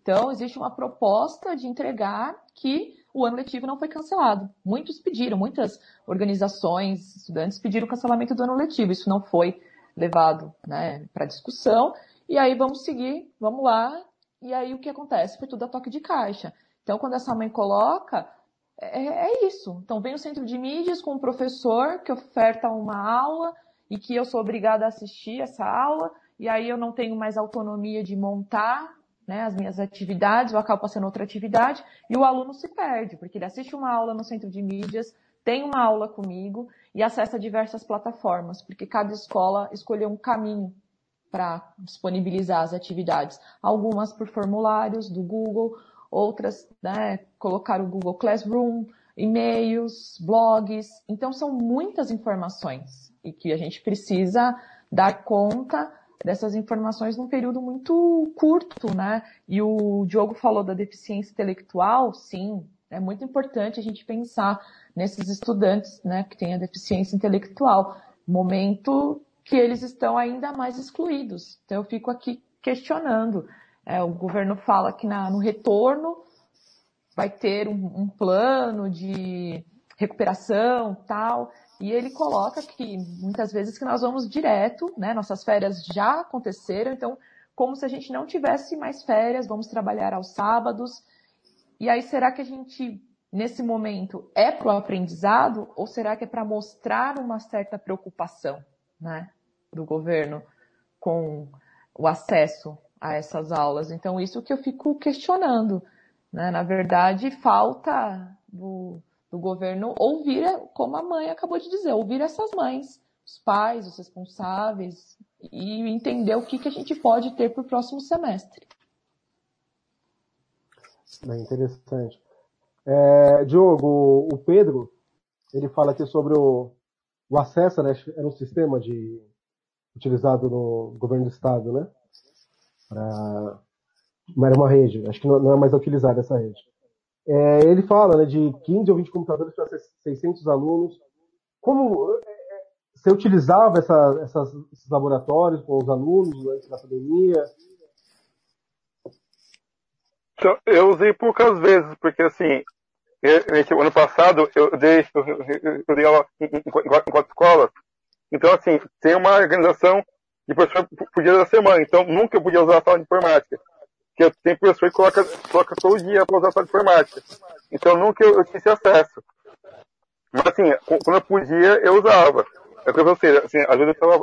Então, existe uma proposta de entregar que o ano letivo não foi cancelado. Muitos pediram, muitas organizações, estudantes pediram o cancelamento do ano letivo. Isso não foi levado né, para discussão. E aí vamos seguir, vamos lá. E aí o que acontece? Foi tudo a toque de caixa. Então, quando essa mãe coloca, é, é isso. Então, vem o centro de mídias com um professor que oferta uma aula e que eu sou obrigada a assistir essa aula, e aí eu não tenho mais autonomia de montar né, as minhas atividades, eu acabo passando outra atividade, e o aluno se perde, porque ele assiste uma aula no centro de mídias, tem uma aula comigo e acessa diversas plataformas, porque cada escola escolheu um caminho para disponibilizar as atividades. Algumas por formulários do Google, outras né, colocar o Google Classroom, e-mails, blogs. Então são muitas informações e que a gente precisa dar conta dessas informações num período muito curto, né? E o Diogo falou da deficiência intelectual, sim, é muito importante a gente pensar nesses estudantes, né, que têm a deficiência intelectual, momento que eles estão ainda mais excluídos. Então eu fico aqui questionando. É, o governo fala que na, no retorno vai ter um, um plano de recuperação, tal. E ele coloca que muitas vezes que nós vamos direto, né? Nossas férias já aconteceram, então como se a gente não tivesse mais férias, vamos trabalhar aos sábados. E aí será que a gente nesse momento é para o aprendizado ou será que é para mostrar uma certa preocupação, né, do governo com o acesso a essas aulas? Então isso que eu fico questionando, né? Na verdade falta do do governo ouvir, como a mãe acabou de dizer, ouvir essas mães, os pais, os responsáveis e entender o que, que a gente pode ter para o próximo semestre. Interessante. É, Diogo, o Pedro, ele fala aqui sobre o, o acesso, né? Era um sistema de, utilizado no governo do estado, né? Pra, era uma rede, acho que não, não é mais utilizada essa rede. É, ele fala né, de 15 ou 20 computadores para 600 alunos. Como é, é, você utilizava essa, essas, esses laboratórios com os alunos antes da pandemia? Então, eu usei poucas vezes, porque assim, eu, ano passado eu dei, eu, dei aula em, em, em quatro escolas, então assim, tem uma organização de professor por dia da semana, então nunca eu podia usar a sala de informática que tem professor que coloca, coloca todo dia para usar só de informática. Então nunca eu, eu esse acesso. Mas assim, quando eu podia, eu usava. É que você, assim, às vezes eu tava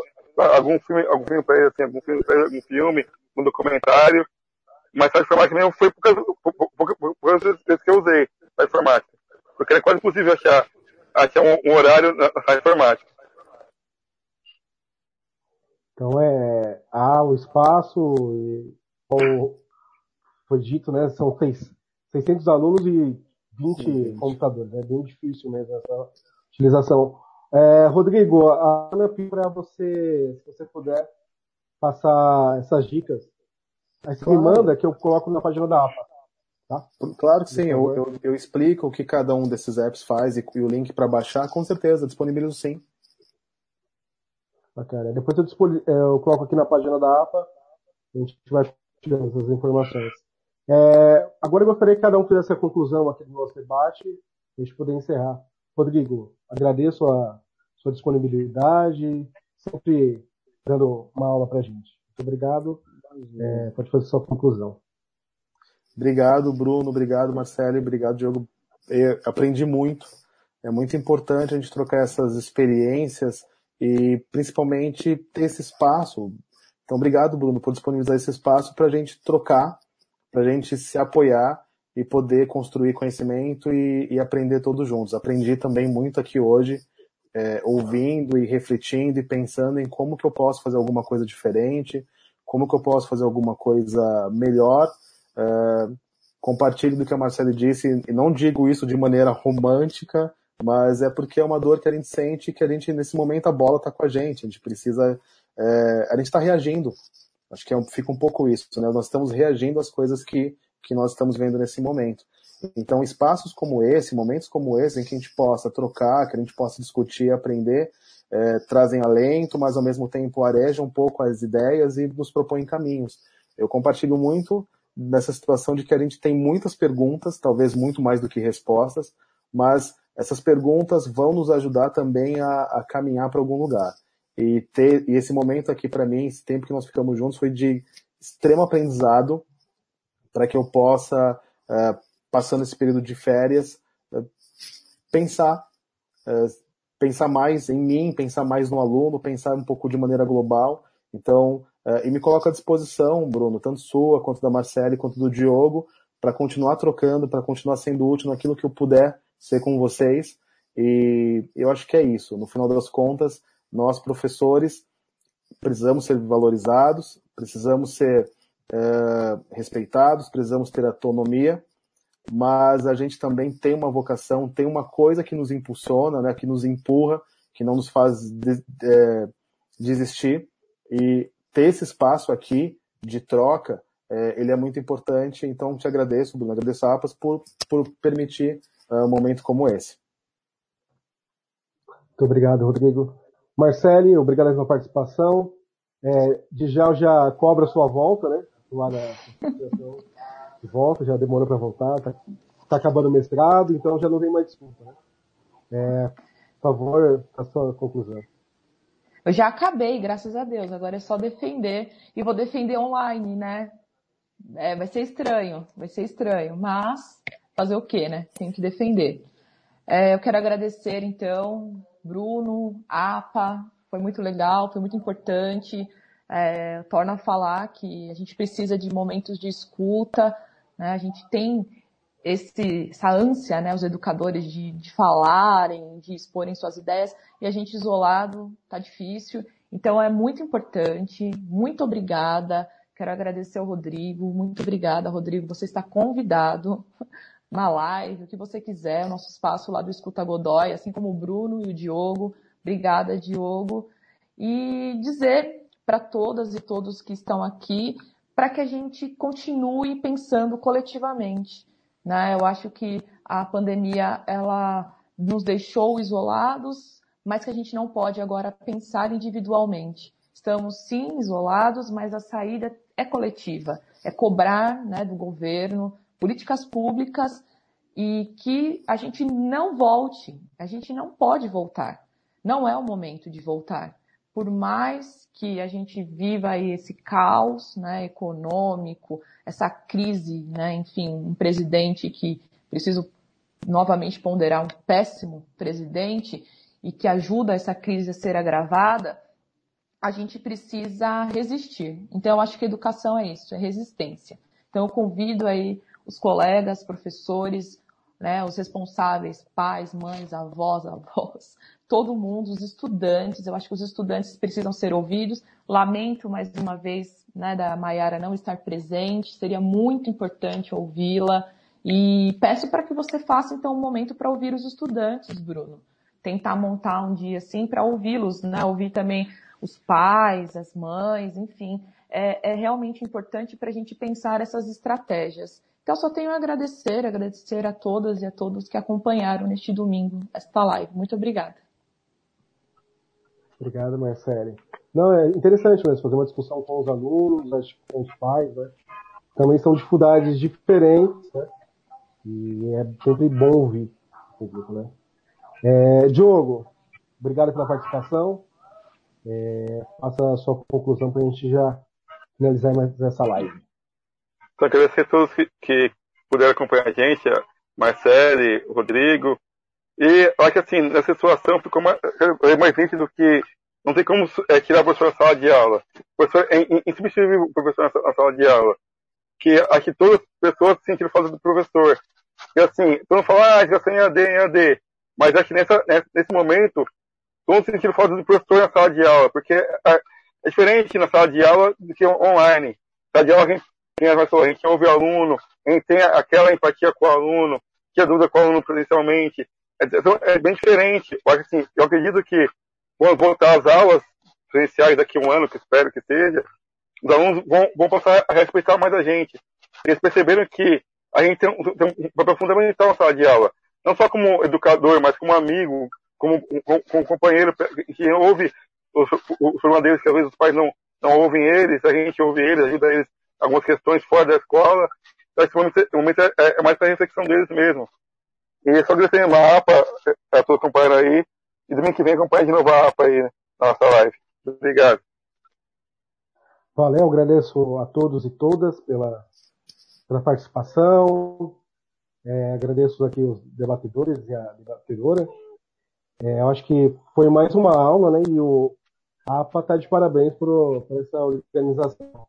algum filme, algum filme para ele, assim, algum filme para ele, algum filme, um documentário. Mas a informática mesmo foi por causa, por, por, por, que eu usei, a informática. Porque era quase impossível achar, achar um, um horário na, na informática. Então é, há o espaço, ou foi dito, né, são 600 alunos e 20 Sim, computadores. É bem difícil mesmo essa utilização. É, Rodrigo, a Ana pediu para você, se você puder, passar essas dicas. Aí você claro. me manda que eu coloco na página da APA. Tá? Claro que sim, eu, eu, eu, explico o que cada um desses apps faz e, e o link para baixar, com certeza, disponibilizo sim. Bacana. Depois eu, eu coloco aqui na página da APA, a gente vai tirando essas informações. É, agora eu gostaria que cada um fizesse a conclusão aqui do nosso debate, a gente poder encerrar. Rodrigo, agradeço a sua disponibilidade, sempre dando uma aula para a gente. Muito obrigado. É, pode fazer sua conclusão. Obrigado, Bruno. Obrigado, Marcelo. Obrigado, Diogo. Eu aprendi muito. É muito importante a gente trocar essas experiências e principalmente ter esse espaço. Então, obrigado, Bruno, por disponibilizar esse espaço para a gente trocar para a gente se apoiar e poder construir conhecimento e, e, aprender todos juntos. Aprendi também muito aqui hoje, é, ouvindo e refletindo e pensando em como que eu posso fazer alguma coisa diferente, como que eu posso fazer alguma coisa melhor. É, compartilho do que a Marcela disse, e não digo isso de maneira romântica, mas é porque é uma dor que a gente sente que a gente, nesse momento, a bola está com a gente, a gente precisa, é, a gente está reagindo, Acho que é, fica um pouco isso, né? Nós estamos reagindo às coisas que, que nós estamos vendo nesse momento. Então, espaços como esse, momentos como esse, em que a gente possa trocar, que a gente possa discutir, aprender, é, trazem alento, mas ao mesmo tempo arejam um pouco as ideias e nos propõem caminhos. Eu compartilho muito nessa situação de que a gente tem muitas perguntas, talvez muito mais do que respostas, mas essas perguntas vão nos ajudar também a, a caminhar para algum lugar. E, ter, e esse momento aqui para mim, esse tempo que nós ficamos juntos, foi de extremo aprendizado para que eu possa, uh, passando esse período de férias, uh, pensar, uh, pensar mais em mim, pensar mais no aluno, pensar um pouco de maneira global. Então, e me coloco à disposição, Bruno, tanto sua, quanto da Marcele, quanto do Diogo, para continuar trocando, para continuar sendo útil naquilo que eu puder ser com vocês. E eu acho que é isso. No final das contas, nós, professores, precisamos ser valorizados, precisamos ser é, respeitados, precisamos ter autonomia, mas a gente também tem uma vocação, tem uma coisa que nos impulsiona, né, que nos empurra, que não nos faz de, é, desistir. E ter esse espaço aqui de troca, é, ele é muito importante. Então, te agradeço, Bruno, agradeço a APAS por, por permitir uh, um momento como esse. Muito obrigado, Rodrigo. Marcele, obrigado pela participação. É, Djal já cobra sua volta, né? De volta, já demorou para voltar, tá, tá, acabando o mestrado, então já não tem mais desculpa, né? É, por favor, a sua conclusão. Eu já acabei, graças a Deus. Agora é só defender. E vou defender online, né? É, vai ser estranho, vai ser estranho. Mas fazer o quê, né? Tenho que defender. É, eu quero agradecer, então, Bruno, APA, foi muito legal, foi muito importante. É, torna a falar que a gente precisa de momentos de escuta, né? a gente tem esse, essa ânsia, né, os educadores de, de falarem, de exporem suas ideias, e a gente isolado tá difícil. Então é muito importante, muito obrigada. Quero agradecer ao Rodrigo, muito obrigada, Rodrigo. Você está convidado na live, o que você quiser, o nosso espaço lá do Escuta Godoy, assim como o Bruno e o Diogo. Obrigada, Diogo. E dizer para todas e todos que estão aqui, para que a gente continue pensando coletivamente. Né? Eu acho que a pandemia ela nos deixou isolados, mas que a gente não pode agora pensar individualmente. Estamos sim isolados, mas a saída é coletiva, é cobrar né, do governo, políticas públicas e que a gente não volte, a gente não pode voltar. Não é o momento de voltar. Por mais que a gente viva aí esse caos né, econômico, essa crise, né, enfim, um presidente que preciso novamente ponderar um péssimo presidente e que ajuda essa crise a ser agravada, a gente precisa resistir. Então, eu acho que educação é isso, é resistência. Então, eu convido aí os colegas, professores, né, os responsáveis, pais, mães, avós, avós, todo mundo, os estudantes. Eu acho que os estudantes precisam ser ouvidos. Lamento mais uma vez, né, da Maiara não estar presente. Seria muito importante ouvi-la. E peço para que você faça então um momento para ouvir os estudantes, Bruno. Tentar montar um dia assim para ouvi-los, né? Ouvir também os pais, as mães, enfim. É, é realmente importante para a gente pensar essas estratégias. Então, só tenho a agradecer, agradecer a todas e a todos que acompanharam neste domingo esta live. Muito obrigada. Obrigado, Marcele. Não, é interessante mesmo fazer uma discussão com os alunos, com os pais, né? Também são dificuldades diferentes, né? E é sempre bom ouvir o público, né? É, Diogo, obrigado pela participação. É, faça a sua conclusão para a gente já finalizar mais essa live. Então, agradecer a todos que, que puderam acompanhar a gente, a Marcele, o Rodrigo. E acho que assim, nessa situação ficou mais, é mais nítido que não tem como é, tirar o professor da sala de aula. O professor é insubstituível o professor na sala de aula. Que acho que todas as pessoas sentiram falta do professor. E assim, todo mundo fala, ah, já sei em AD, em AD. Mas acho que nessa, nesse momento, todos sentiram falta do professor na sala de aula. Porque é, é diferente na sala de aula do que online. Na sala de aula a gente quem vai falar, a gente ouve o aluno, a gente tem aquela empatia com o aluno, que ajuda com o aluno presencialmente. É, então, é bem diferente. Eu, assim, eu acredito que quando voltar às aulas presenciais daqui a um ano, que espero que seja, os alunos vão, vão passar a respeitar mais a gente. Eles perceberam que a gente tem um, tem um papel fundamental na sala de aula. Não só como educador, mas como amigo, como, como, como companheiro, que ouve os, os deles, que às vezes os pais não, não ouvem eles, a gente ouve eles, ajuda eles algumas questões fora da escola. Então, esse momento, é, é, mais para reflexão deles mesmo. E só agradecer a APA, a todos que acompanham aí. E domingo que vem acompanha de novo a APA aí na nossa live. Obrigado. Valeu, agradeço a todos e todas pela, pela participação. É, agradeço aqui os debatedores e a debatedora. É, eu acho que foi mais uma aula, né? E o APA está de parabéns por, por essa organização.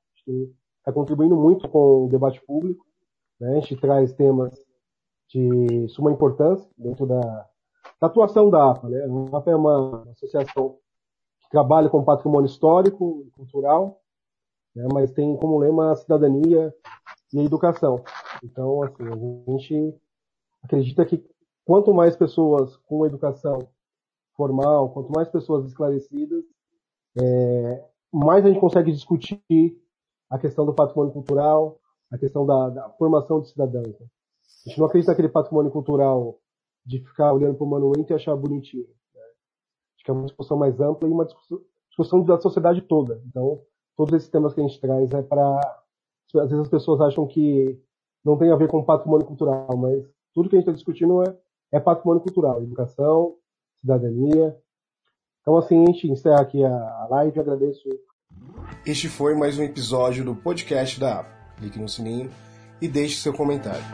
Está contribuindo muito com o debate público. Né? A gente traz temas de suma importância dentro da, da atuação da APA. Né? A APA é uma associação que trabalha com patrimônio histórico e cultural, né? mas tem como lema a cidadania e a educação. Então, assim, a gente acredita que quanto mais pessoas com educação formal, quanto mais pessoas esclarecidas, é, mais a gente consegue discutir a questão do patrimônio cultural, a questão da, da formação de cidadãos. Né? A gente não acredita naquele patrimônio cultural de ficar olhando para o monumento e achar bonitinho. Né? Acho que é uma discussão mais ampla e uma discussão, discussão da sociedade toda. Então, todos esses temas que a gente traz é para. Às vezes as pessoas acham que não tem a ver com patrimônio cultural, mas tudo que a gente está discutindo é, é patrimônio cultural, educação, cidadania. Então, assim, a gente encerra aqui a live. Agradeço. Este foi mais um episódio do podcast da APA. Clique no sininho e deixe seu comentário.